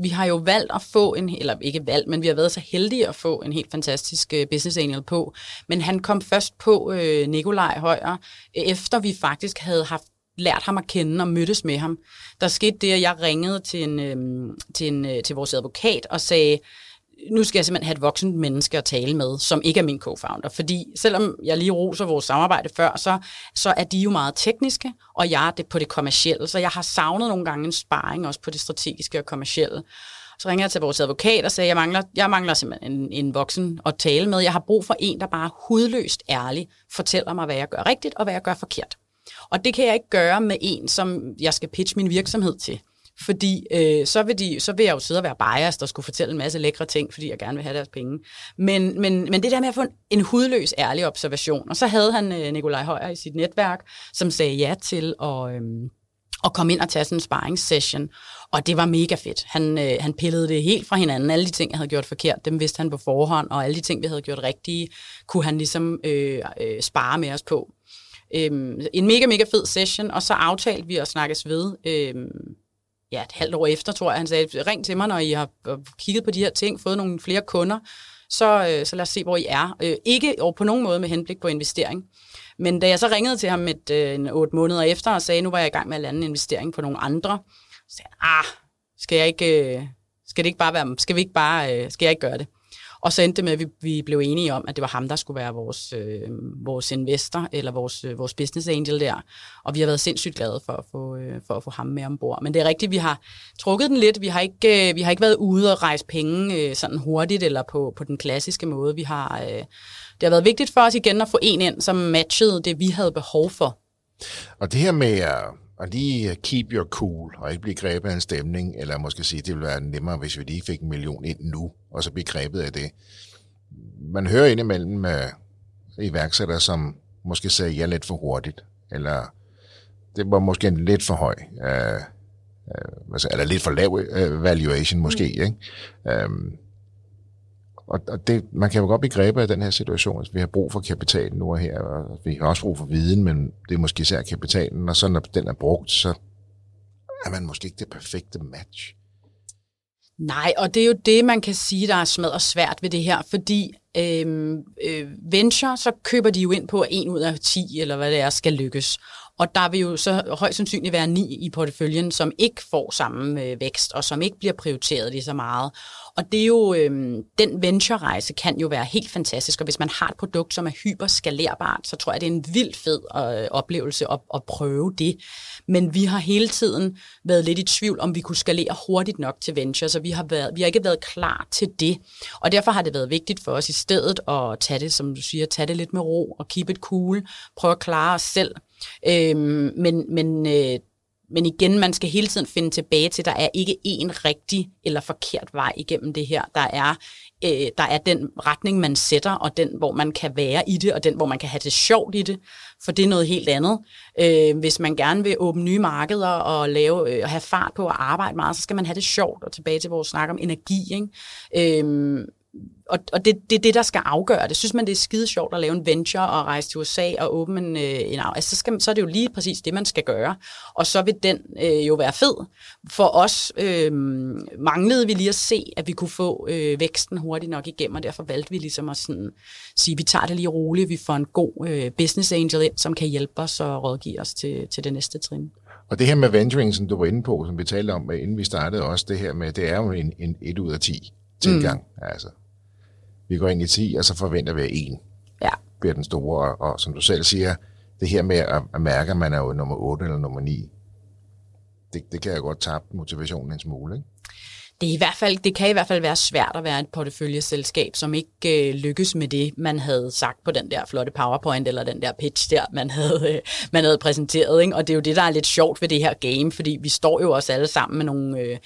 vi har jo valgt at få en, eller ikke valgt, men vi har været så heldige at få en helt fantastisk øh, business angel på. Men han kom først på øh, Nikolaj Højer, øh, efter vi faktisk havde haft lært ham at kende og mødtes med ham. Der skete det, at jeg ringede til, en, øh, til, en, øh, til vores advokat og sagde, nu skal jeg simpelthen have et voksent menneske at tale med, som ikke er min co-founder. Fordi selvom jeg lige roser vores samarbejde før, så, så er de jo meget tekniske, og jeg er det på det kommercielle. Så jeg har savnet nogle gange en sparring også på det strategiske og kommercielle. Så ringer jeg til vores advokat og siger, jeg mangler, jeg mangler simpelthen en, en voksen at tale med. Jeg har brug for en, der bare hudløst ærlig fortæller mig, hvad jeg gør rigtigt og hvad jeg gør forkert. Og det kan jeg ikke gøre med en, som jeg skal pitche min virksomhed til. Fordi øh, så, vil de, så vil jeg jo sidde og være biased og skulle fortælle en masse lækre ting, fordi jeg gerne vil have deres penge. Men, men, men det der med at få en, en hudløs, ærlig observation. Og så havde han øh, Nikolaj Højer i sit netværk, som sagde ja til at... Øh, at komme ind og tage sådan en sparringssession. Og det var mega fedt. Han, øh, han pillede det helt fra hinanden. Alle de ting, jeg havde gjort forkert, dem vidste han på forhånd, og alle de ting, vi havde gjort rigtige, kunne han ligesom øh, øh, spare med os på. Øh, en mega, mega fed session, og så aftalte vi at snakkes ved øh, ja, et halvt år efter, tror jeg, han sagde, ring til mig, når I har øh, kigget på de her ting, fået nogle flere kunder, så, øh, så lad os se, hvor I er. Øh, ikke og på nogen måde med henblik på investering. Men da jeg så ringede til ham et, en otte måneder efter og sagde, nu var jeg i gang med at lande en investering på nogle andre, så sagde han, ah, skal jeg ikke, skal det ikke bare være, skal vi ikke bare, skal jeg ikke gøre det? Og så endte det med, at vi, vi blev enige om, at det var ham, der skulle være vores, øh, vores investor, eller vores, øh, vores business angel der. Og vi har været sindssygt glade for at få, øh, for at få ham med ombord. Men det er rigtigt, vi har trukket den lidt. Vi har ikke, øh, vi har ikke været ude og rejse penge øh, sådan hurtigt, eller på, på den klassiske måde. Vi har, øh, det har været vigtigt for os igen at få en ind, som matchede det, vi havde behov for. Og det her med at og lige keep your cool, og ikke blive grebet af en stemning, eller måske sige, det ville være nemmere, hvis vi lige fik en million ind nu, og så blive grebet af det. Man hører indimellem med iværksættere, som måske sagde ja lidt for hurtigt, eller det var måske en lidt for høj, øh, øh, eller lidt for lav øh, valuation måske, mm. ikke? Øh, og, og det, man kan jo godt blive grebet af den her situation. Altså, vi har brug for kapital nu og her, og vi har også brug for viden, men det er måske især kapitalen, og så når den er brugt, så er man måske ikke det perfekte match. Nej, og det er jo det, man kan sige, der er smadret svært ved det her, fordi øhm, øh, venture, så køber de jo ind på, at en ud af 10, eller hvad det er, skal lykkes. Og der vil jo så højst sandsynligt være ni i porteføljen, som ikke får samme øh, vækst, og som ikke bliver prioriteret lige så meget. Og det er jo, øh, den venture-rejse kan jo være helt fantastisk, og hvis man har et produkt, som er hyperskalerbart, så tror jeg, det er en vild fed øh, oplevelse at, at prøve det. Men vi har hele tiden været lidt i tvivl, om vi kunne skalere hurtigt nok til venture, så vi har, været, vi har ikke været klar til det. Og derfor har det været vigtigt for os i stedet at tage det, som du siger, tage det lidt med ro og keep it cool, prøve at klare os selv. Øh, men men øh, men igen, man skal hele tiden finde tilbage til, at der er ikke én rigtig eller forkert vej igennem det her. Der er, øh, der er den retning, man sætter, og den, hvor man kan være i det, og den, hvor man kan have det sjovt i det, for det er noget helt andet. Øh, hvis man gerne vil åbne nye markeder og lave, øh, have fart på at arbejde meget, så skal man have det sjovt, og tilbage til vores snak om energi. Ikke? Øh, og, og det, det er det, der skal afgøre det. Synes man, det er skide sjovt at lave en venture og rejse til USA og åbne en, øh, en altså, så, skal, så er det jo lige præcis det, man skal gøre. Og så vil den øh, jo være fed. For os øh, manglede vi lige at se, at vi kunne få øh, væksten hurtigt nok igennem, og derfor valgte vi ligesom at sådan, sige, vi tager det lige roligt, vi får en god øh, business angel ind, som kan hjælpe os og rådgive os til, til det næste trin. Og det her med venturing, som du var inde på, som vi talte om, inden vi startede også, det her med, det er jo en, en 1 ud af 10 tilgang. Mm. Altså, vi går ind i 10, og så forventer vi, at 1 ja. bliver den store. Og, og som du selv siger, det her med at, at mærke, at man er jo nummer 8 eller nummer 9, det, det kan jeg godt tabe motivationen en smule. Ikke? det, er i hvert fald, det kan i hvert fald være svært at være et porteføljeselskab, som ikke øh, lykkes med det, man havde sagt på den der flotte PowerPoint, eller den der pitch der, man havde, øh, man havde præsenteret. Ikke? Og det er jo det, der er lidt sjovt ved det her game, fordi vi står jo også alle sammen med nogle øh,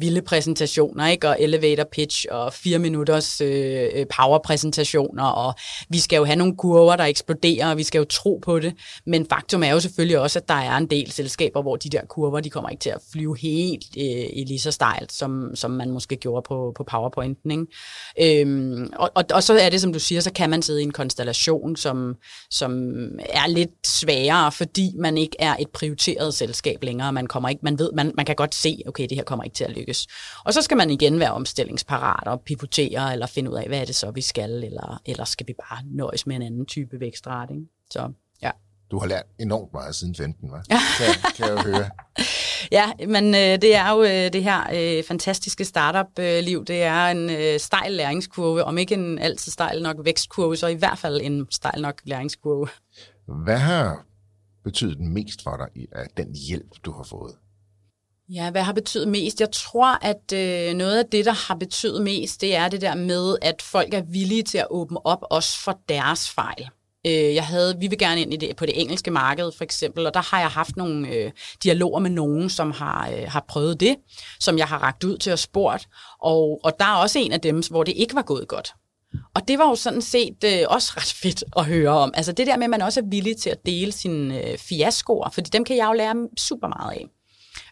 vilde præsentationer, ikke? og elevator pitch, og fire minutters øh, øh, powerpræsentationer, og vi skal jo have nogle kurver, der eksploderer, og vi skal jo tro på det. Men faktum er jo selvfølgelig også, at der er en del selskaber, hvor de der kurver, de kommer ikke til at flyve helt øh, i lige så stejlt, som, som man måske gjorde på, på PowerPointen. Ikke? Øhm, og, og, og så er det, som du siger, så kan man sidde i en konstellation, som, som er lidt sværere, fordi man ikke er et prioriteret selskab længere. Man, kommer ikke, man, ved, man, man kan godt se, okay, det her kommer ikke til at lykkes. Og så skal man igen være omstillingsparat og pivotere, eller finde ud af, hvad er det så, vi skal, eller, eller skal vi bare nøjes med en anden type vækstret. Ikke? Så ja. Du har lært enormt meget siden 15, hva'? kan, kan jeg jo høre. Ja, men øh, det er jo øh, det her øh, fantastiske startup-liv. Det er en øh, stejl læringskurve, om ikke en altid stejl nok vækstkurve, så i hvert fald en stejl nok læringskurve. Hvad har betydet mest for dig af den hjælp, du har fået? Ja, hvad har betydet mest? Jeg tror, at øh, noget af det, der har betydet mest, det er det der med, at folk er villige til at åbne op også for deres fejl. Øh, jeg havde, vi vil gerne ind i det, på det engelske marked for eksempel, og der har jeg haft nogle øh, dialoger med nogen, som har, øh, har prøvet det, som jeg har ragt ud til og spurgt, og, og der er også en af dem, hvor det ikke var gået godt. Og det var jo sådan set øh, også ret fedt at høre om. Altså det der med, at man også er villig til at dele sine øh, fiaskoer, fordi dem kan jeg jo lære super meget af.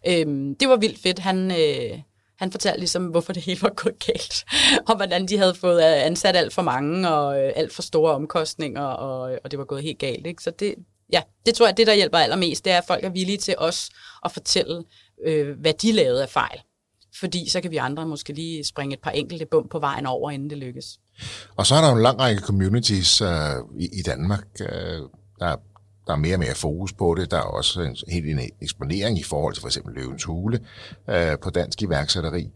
Øh, det var vildt fedt. Han, øh, han fortalte ligesom, hvorfor det hele var gået galt, og hvordan de havde fået øh, ansat alt for mange, og øh, alt for store omkostninger, og, og det var gået helt galt. Ikke? Så det, ja, det tror jeg, det der hjælper allermest, det er, at folk er villige til os at fortælle, øh, hvad de lavede af fejl. Fordi så kan vi andre måske lige springe et par enkelte bump på vejen over, inden det lykkes. Og så er der jo en lang række communities øh, i, i Danmark, øh, der der er mere og mere fokus på det. Der er også en helt en eksponering i forhold til for eksempel Løvens Hule øh, på dansk iværksætteri.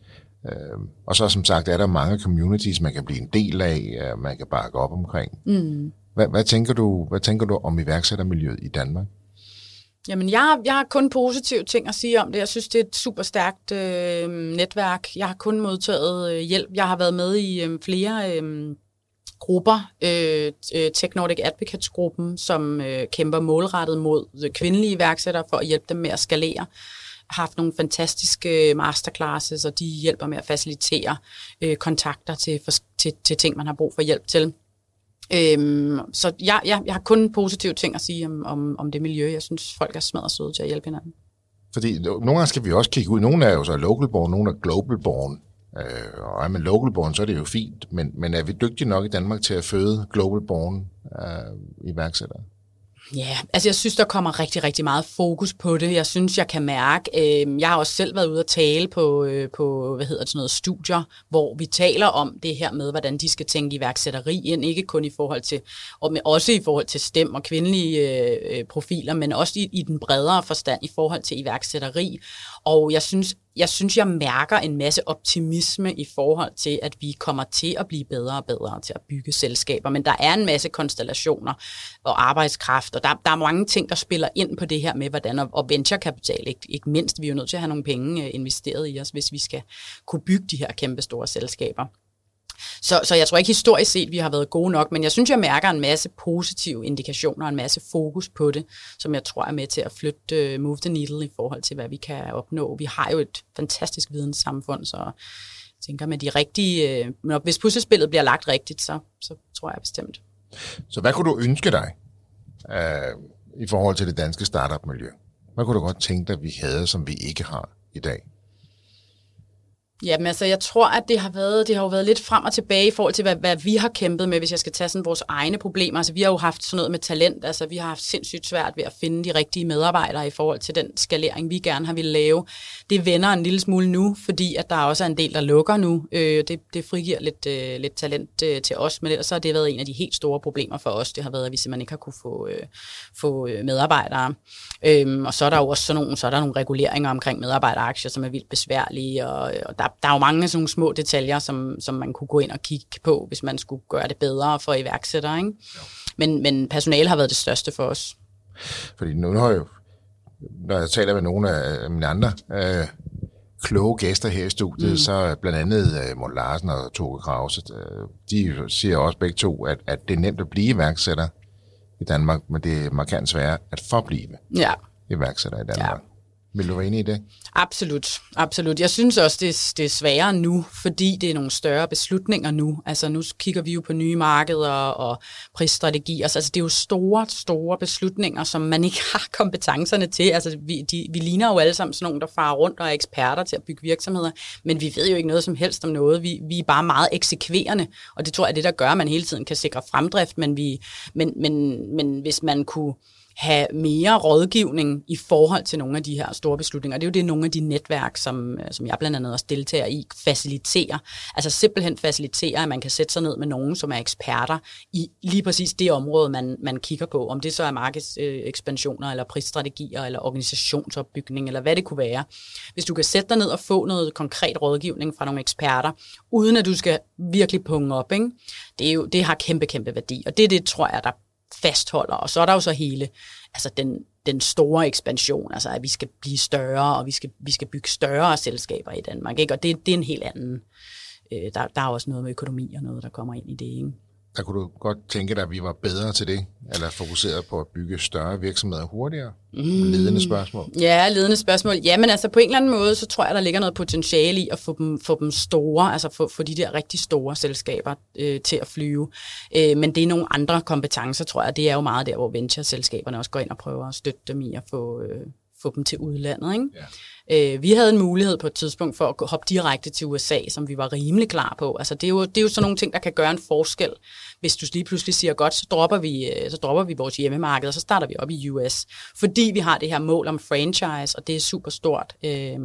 Øh, og så som sagt er der mange communities, man kan blive en del af, øh, man kan bakke op omkring. Mm. Hvad, hvad, tænker du, hvad tænker du om iværksættermiljøet i Danmark? Jamen, jeg har, jeg har kun positive ting at sige om det. Jeg synes, det er et super stærkt øh, netværk. Jeg har kun modtaget øh, hjælp. Jeg har været med i øh, flere øh, grupper, øh, øh Tech Nordic Advocates-gruppen, som øh, kæmper målrettet mod kvindelige iværksættere for at hjælpe dem med at skalere har haft nogle fantastiske øh, masterclasses, og de hjælper med at facilitere øh, kontakter til, for, til, til ting, man har brug for hjælp til. Øhm, så jeg, jeg, jeg har kun positive ting at sige om, om, om det miljø. Jeg synes, folk er smadret søde til at hjælpe hinanden. Fordi nogle gange skal vi også kigge ud. Nogle er jo så local born, nogle er global born. Øh, og er man local born, så er det jo fint, men, men er vi dygtige nok i Danmark til at føde global born øh, iværksættere? Ja, altså jeg synes, der kommer rigtig, rigtig meget fokus på det. Jeg synes, jeg kan mærke, øh, jeg har også selv været ude at tale på, øh, på hvad hedder det, sådan noget studier, hvor vi taler om det her med, hvordan de skal tænke iværksætteri ind, ikke kun i forhold til, og men også i forhold til stem og kvindelige øh, øh, profiler, men også i, i den bredere forstand i forhold til iværksætteri. Og jeg synes, jeg synes, jeg mærker en masse optimisme i forhold til, at vi kommer til at blive bedre og bedre til at bygge selskaber. Men der er en masse konstellationer og arbejdskraft, og der, der er mange ting, der spiller ind på det her med, hvordan, og venturekapital ikke, ikke mindst. Vi er jo nødt til at have nogle penge øh, investeret i os, hvis vi skal kunne bygge de her kæmpe store selskaber. Så, så jeg tror ikke historisk set, vi har været gode nok, men jeg synes, jeg mærker en masse positive indikationer, en masse fokus på det, som jeg tror er med til at flytte uh, move the needle i forhold til, hvad vi kan opnå. Vi har jo et fantastisk videnssamfund, så jeg tænker med de rigtige, øh, uh, når, hvis puslespillet bliver lagt rigtigt, så, så tror jeg bestemt. Så hvad kunne du ønske dig uh, i forhold til det danske startup-miljø? Hvad kunne du godt tænke dig, vi havde, som vi ikke har i dag? Jamen altså, jeg tror, at det har været, det har jo været lidt frem og tilbage i forhold til, hvad, hvad vi har kæmpet med, hvis jeg skal tage sådan vores egne problemer. Altså, vi har jo haft sådan noget med talent. Altså, vi har haft sindssygt svært ved at finde de rigtige medarbejdere i forhold til den skalering, vi gerne har ville lave. Det vender en lille smule nu, fordi at der også er en del, der lukker nu. Øh, det, det frigiver lidt, øh, lidt talent øh, til os, men ellers så har det været en af de helt store problemer for os. Det har været, at vi simpelthen ikke har kunne få, øh, få øh, medarbejdere. Øh, og så er der jo også sådan nogle, så er der nogle reguleringer omkring medarbejderaktier, som er vildt besværlige, og, og der der er jo mange sådan nogle små detaljer, som, som man kunne gå ind og kigge på, hvis man skulle gøre det bedre for iværksættere. Ikke? Men, men personale har været det største for os. Fordi nu har jeg jo, når jeg taler med nogle af mine andre øh, kloge gæster her i studiet, mm. så blandt andet øh, Morten Larsen og Toge Krause, øh, de siger også begge to, at, at det er nemt at blive iværksætter i Danmark, men det er markant sværere at forblive ja. iværksætter i Danmark. Ja. Vil du være enig i det? Absolut, absolut. Jeg synes også, det, det er sværere nu, fordi det er nogle større beslutninger nu. Altså nu kigger vi jo på nye markeder og prisstrategier. Altså, altså det er jo store, store beslutninger, som man ikke har kompetencerne til. Altså vi, de, vi ligner jo alle sammen sådan nogle, der farer rundt og er eksperter til at bygge virksomheder, men vi ved jo ikke noget som helst om noget. Vi, vi er bare meget eksekverende, og det tror jeg er det, der gør, at man hele tiden kan sikre fremdrift, men, vi, men, men, men hvis man kunne have mere rådgivning i forhold til nogle af de her store beslutninger. Det er jo det, nogle af de netværk, som, øh, som jeg blandt andet også deltager i, faciliterer. Altså simpelthen faciliterer, at man kan sætte sig ned med nogen, som er eksperter i lige præcis det område, man, man kigger på. Om det så er markedsekspansioner, eller prisstrategier, eller organisationsopbygning, eller hvad det kunne være. Hvis du kan sætte dig ned og få noget konkret rådgivning fra nogle eksperter, uden at du skal virkelig punge op, ikke? Det, er jo, det har kæmpe, kæmpe værdi. Og det er det, tror jeg, der fastholder. Og så er der jo så hele altså den, den store ekspansion, altså at vi skal blive større, og vi skal, vi skal bygge større selskaber i Danmark. Ikke? Og det, det er en helt anden... Øh, der, der er også noget med økonomi og noget, der kommer ind i det. Ikke? Der kunne du godt tænke dig, at vi var bedre til det, eller fokuseret på at bygge større virksomheder hurtigere? Mm. Ledende spørgsmål. Ja, ledende spørgsmål. Jamen altså på en eller anden måde, så tror jeg, der ligger noget potentiale i at få dem, få dem store, altså få, få de der rigtig store selskaber øh, til at flyve. Øh, men det er nogle andre kompetencer, tror jeg. Det er jo meget der, hvor venture-selskaberne også går ind og prøver at støtte dem i at få, øh, få dem til udlandet. Ikke? Ja. Øh, vi havde en mulighed på et tidspunkt for at hoppe direkte til USA, som vi var rimelig klar på. Altså, det, er jo, det er jo sådan nogle ting, der kan gøre en forskel. Hvis du lige pludselig siger, godt, så dropper vi, øh, så dropper vi vores hjemmemarked, og så starter vi op i US. Fordi vi har det her mål om franchise, og det er super stort øh,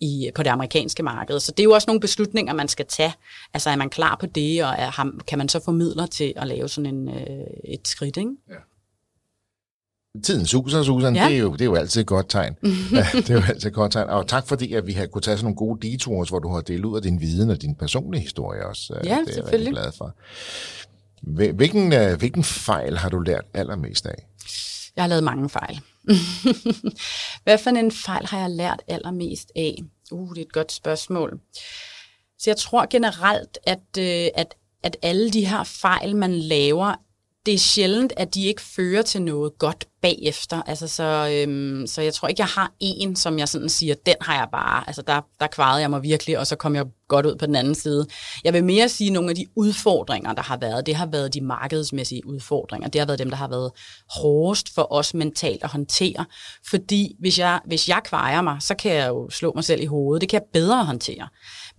i, på det amerikanske marked. Så det er jo også nogle beslutninger, man skal tage. Altså, er man klar på det, og er, kan man så få midler til at lave sådan en, øh, et skridt, ikke? Ja. Tiden suser, Susan. Ja. Det, er jo, det er jo altid et godt tegn. det er jo altid et godt tegn. Og tak fordi, at vi har kunnet tage sådan nogle gode detours, hvor du har delt ud af din viden og din personlige historie også. Ja, det er jeg rigtig glad for. Hvilken, øh, hvilken fejl har du lært allermest af? Jeg har lavet mange fejl. Hvad for en fejl har jeg lært allermest af? Uh, det er et godt spørgsmål. Så jeg tror generelt, at, øh, at, at alle de her fejl, man laver, det er sjældent, at de ikke fører til noget godt bagefter. Altså, så, øhm, så jeg tror ikke, jeg har en, som jeg sådan siger, den har jeg bare, altså der, der kvarede jeg mig virkelig, og så kom jeg godt ud på den anden side. Jeg vil mere sige, at nogle af de udfordringer, der har været, det har været de markedsmæssige udfordringer. Det har været dem, der har været hårdest for os mentalt at håndtere. Fordi hvis jeg, hvis jeg kvarer mig, så kan jeg jo slå mig selv i hovedet. Det kan jeg bedre håndtere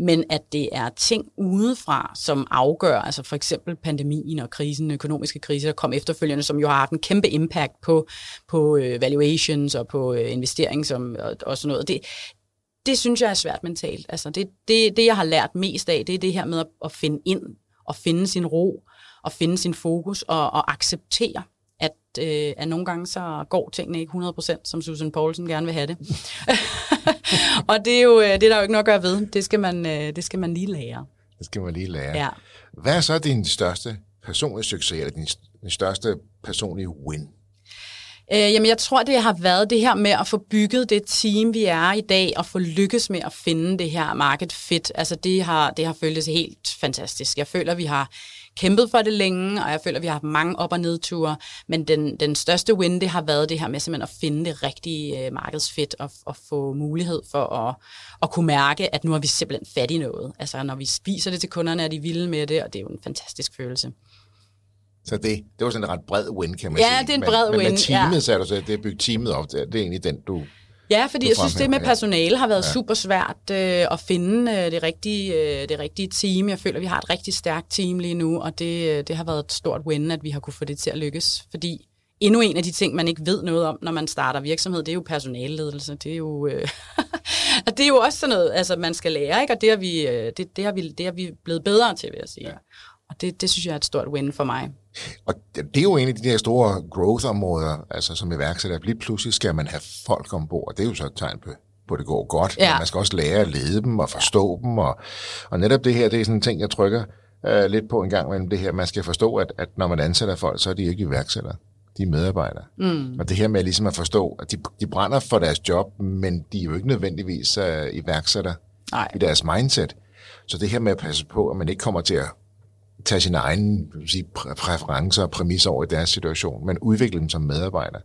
men at det er ting udefra, som afgør, altså for eksempel pandemien og krisen, økonomiske krise, der kom efterfølgende, som jo har haft en kæmpe impact på, på øh, valuations og på øh, investering som, og, og sådan noget. Det, det synes jeg er svært mentalt. Altså det, det, det, jeg har lært mest af, det er det her med at, at finde ind og finde sin ro og finde sin fokus og, og acceptere, at, øh, at nogle gange så går tingene ikke 100%, som Susan Poulsen gerne vil have det. og det er, jo, øh, det er der jo ikke noget at gøre ved. Det skal man, øh, det skal man lige lære. Det skal man lige lære. Ja. Hvad er så din største personlige succes, eller din, din største personlige win? Øh, jamen, jeg tror, det har været det her med at få bygget det team, vi er i dag, og få lykkes med at finde det her market fit. Altså, det har, det har føltes helt fantastisk. Jeg føler, vi har kæmpet for det længe, og jeg føler, vi har haft mange op- og nedture, men den, den største win, det har været det her med simpelthen at finde det rigtige øh, markedsfit og, og få mulighed for at, at kunne mærke, at nu har vi simpelthen fat i noget. Altså, når vi viser det til kunderne, er de vilde med det, og det er jo en fantastisk følelse. Så det, det var sådan en ret bred win, kan man ja, sige. Ja, det er en bred men, win. Men med teamet, ja. er du så, det at bygge teamet op, det er egentlig den, du... Ja, fordi jeg synes, det med personale har været ja. super svært øh, at finde øh, det, rigtige, øh, det rigtige team. Jeg føler, vi har et rigtig stærkt team lige nu, og det, øh, det har været et stort win, at vi har kunne få det til at lykkes. Fordi endnu en af de ting, man ikke ved noget om, når man starter virksomhed, det er jo personalledelse. Det er jo, øh, det er jo også sådan noget, altså, man skal lære, ikke? og det er, vi, øh, det, det, har vi, det har vi blevet bedre til, vil jeg sige. Ja. Og det, det synes jeg er et stort win for mig. Og det er jo en af de der store growth-områder, altså som iværksætter. Lige pludselig skal man have folk ombord. Det er jo så et tegn på, på det går godt. Ja. Men man skal også lære at lede dem og forstå ja. dem. Og, og netop det her, det er sådan en ting, jeg trykker uh, lidt på en gang mellem det her. Man skal forstå, at, at når man ansætter folk, så er de ikke iværksættere. De er medarbejdere. Mm. Og det her med ligesom at forstå, at de, de brænder for deres job, men de er jo ikke nødvendigvis uh, iværksætter Nej. i deres mindset. Så det her med at passe på, at man ikke kommer til at tage sine egne sige, præferencer og præmisser over i deres situation, men udvikle dem som medarbejder.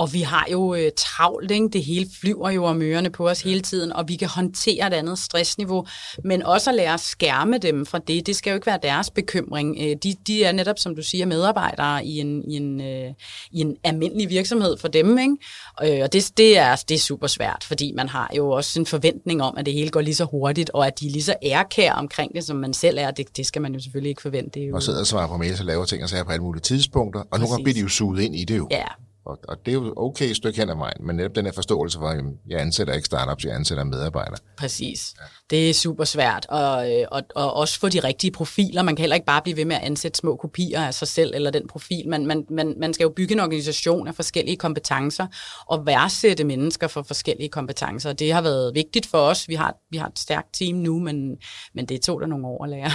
Og vi har jo øh, travlt, ikke? det hele flyver jo om ørerne på os hele tiden, og vi kan håndtere et andet stressniveau, men også at lære at skærme dem fra det. Det skal jo ikke være deres bekymring. Øh, de, de er netop, som du siger, medarbejdere i en, i en, øh, i en almindelig virksomhed for dem. Ikke? Øh, og det, det, er, det er super svært, fordi man har jo også en forventning om, at det hele går lige så hurtigt, og at de er lige så ærkær omkring det, som man selv er. Det, det skal man jo selvfølgelig ikke forvente. Det jo... Og sidder og svarer på mails og laver ting og sager på alle mulige tidspunkter, og Præcis. nogle gange bliver de jo suget ind i det jo. Ja, og, og det er jo okay et stykke hen ad vejen, men netop den her forståelse for, at jeg ansætter ikke startups, jeg ansætter medarbejdere. Præcis. Ja. Det er super svært, og, øh, og, og også få de rigtige profiler. Man kan heller ikke bare blive ved med at ansætte små kopier af sig selv eller den profil. Man, man, man, man skal jo bygge en organisation af forskellige kompetencer og værdsætte mennesker for forskellige kompetencer. Det har været vigtigt for os. Vi har, vi har et stærkt team nu, men, men det tog der nogle år at lære.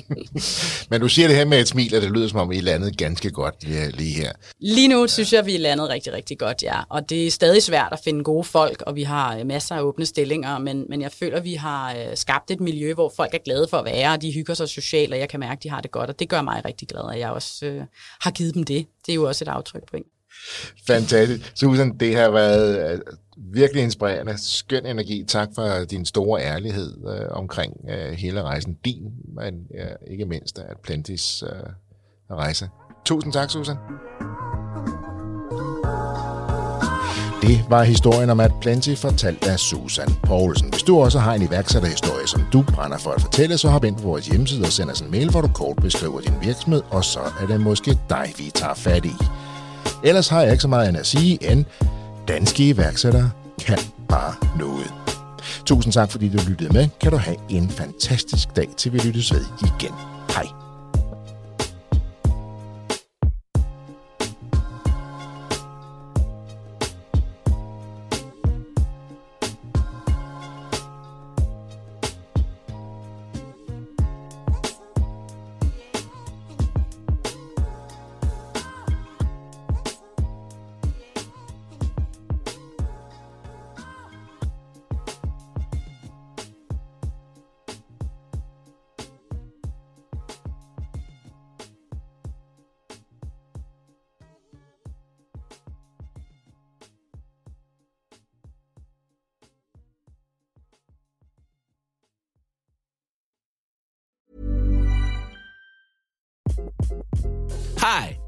men du siger det her med et smil, og det lyder som om I landet ganske godt lige, lige her. Lige nu synes jeg, vi er landet rigtig, rigtig godt, ja. Og det er stadig svært at finde gode folk, og vi har masser af åbne stillinger, men, men jeg føler, vi vi har øh, skabt et miljø, hvor folk er glade for at være, og de hygger sig socialt, og jeg kan mærke, at de har det godt, og det gør mig rigtig glad, at jeg også øh, har givet dem det. Det er jo også et aftryk på en. Fantastisk. Susan, det har været øh, virkelig inspirerende. Skøn energi. Tak for din store ærlighed øh, omkring øh, hele rejsen. Din, men øh, ikke mindst at Plantis øh, rejse. Tusind tak, Susan. Det var historien om at Plenty fortalt af Susan Poulsen. Hvis du også har en iværksætterhistorie, som du brænder for at fortælle, så hop ind på vores hjemmeside og send os en mail, hvor du kort beskriver din virksomhed, og så er det måske dig, vi tager fat i. Ellers har jeg ikke så meget andet at sige end, danske iværksættere kan bare noget. Tusind tak, fordi du lyttede med. Kan du have en fantastisk dag, til vi lyttes ved igen. Hej.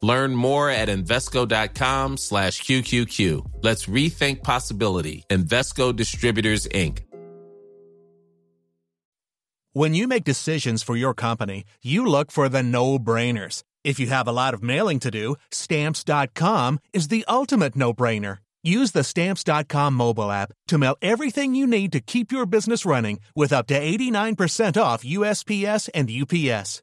Learn more at Invesco.com slash QQQ. Let's rethink possibility. Investco Distributors, Inc. When you make decisions for your company, you look for the no-brainers. If you have a lot of mailing to do, Stamps.com is the ultimate no-brainer. Use the Stamps.com mobile app to mail everything you need to keep your business running with up to 89% off USPS and UPS.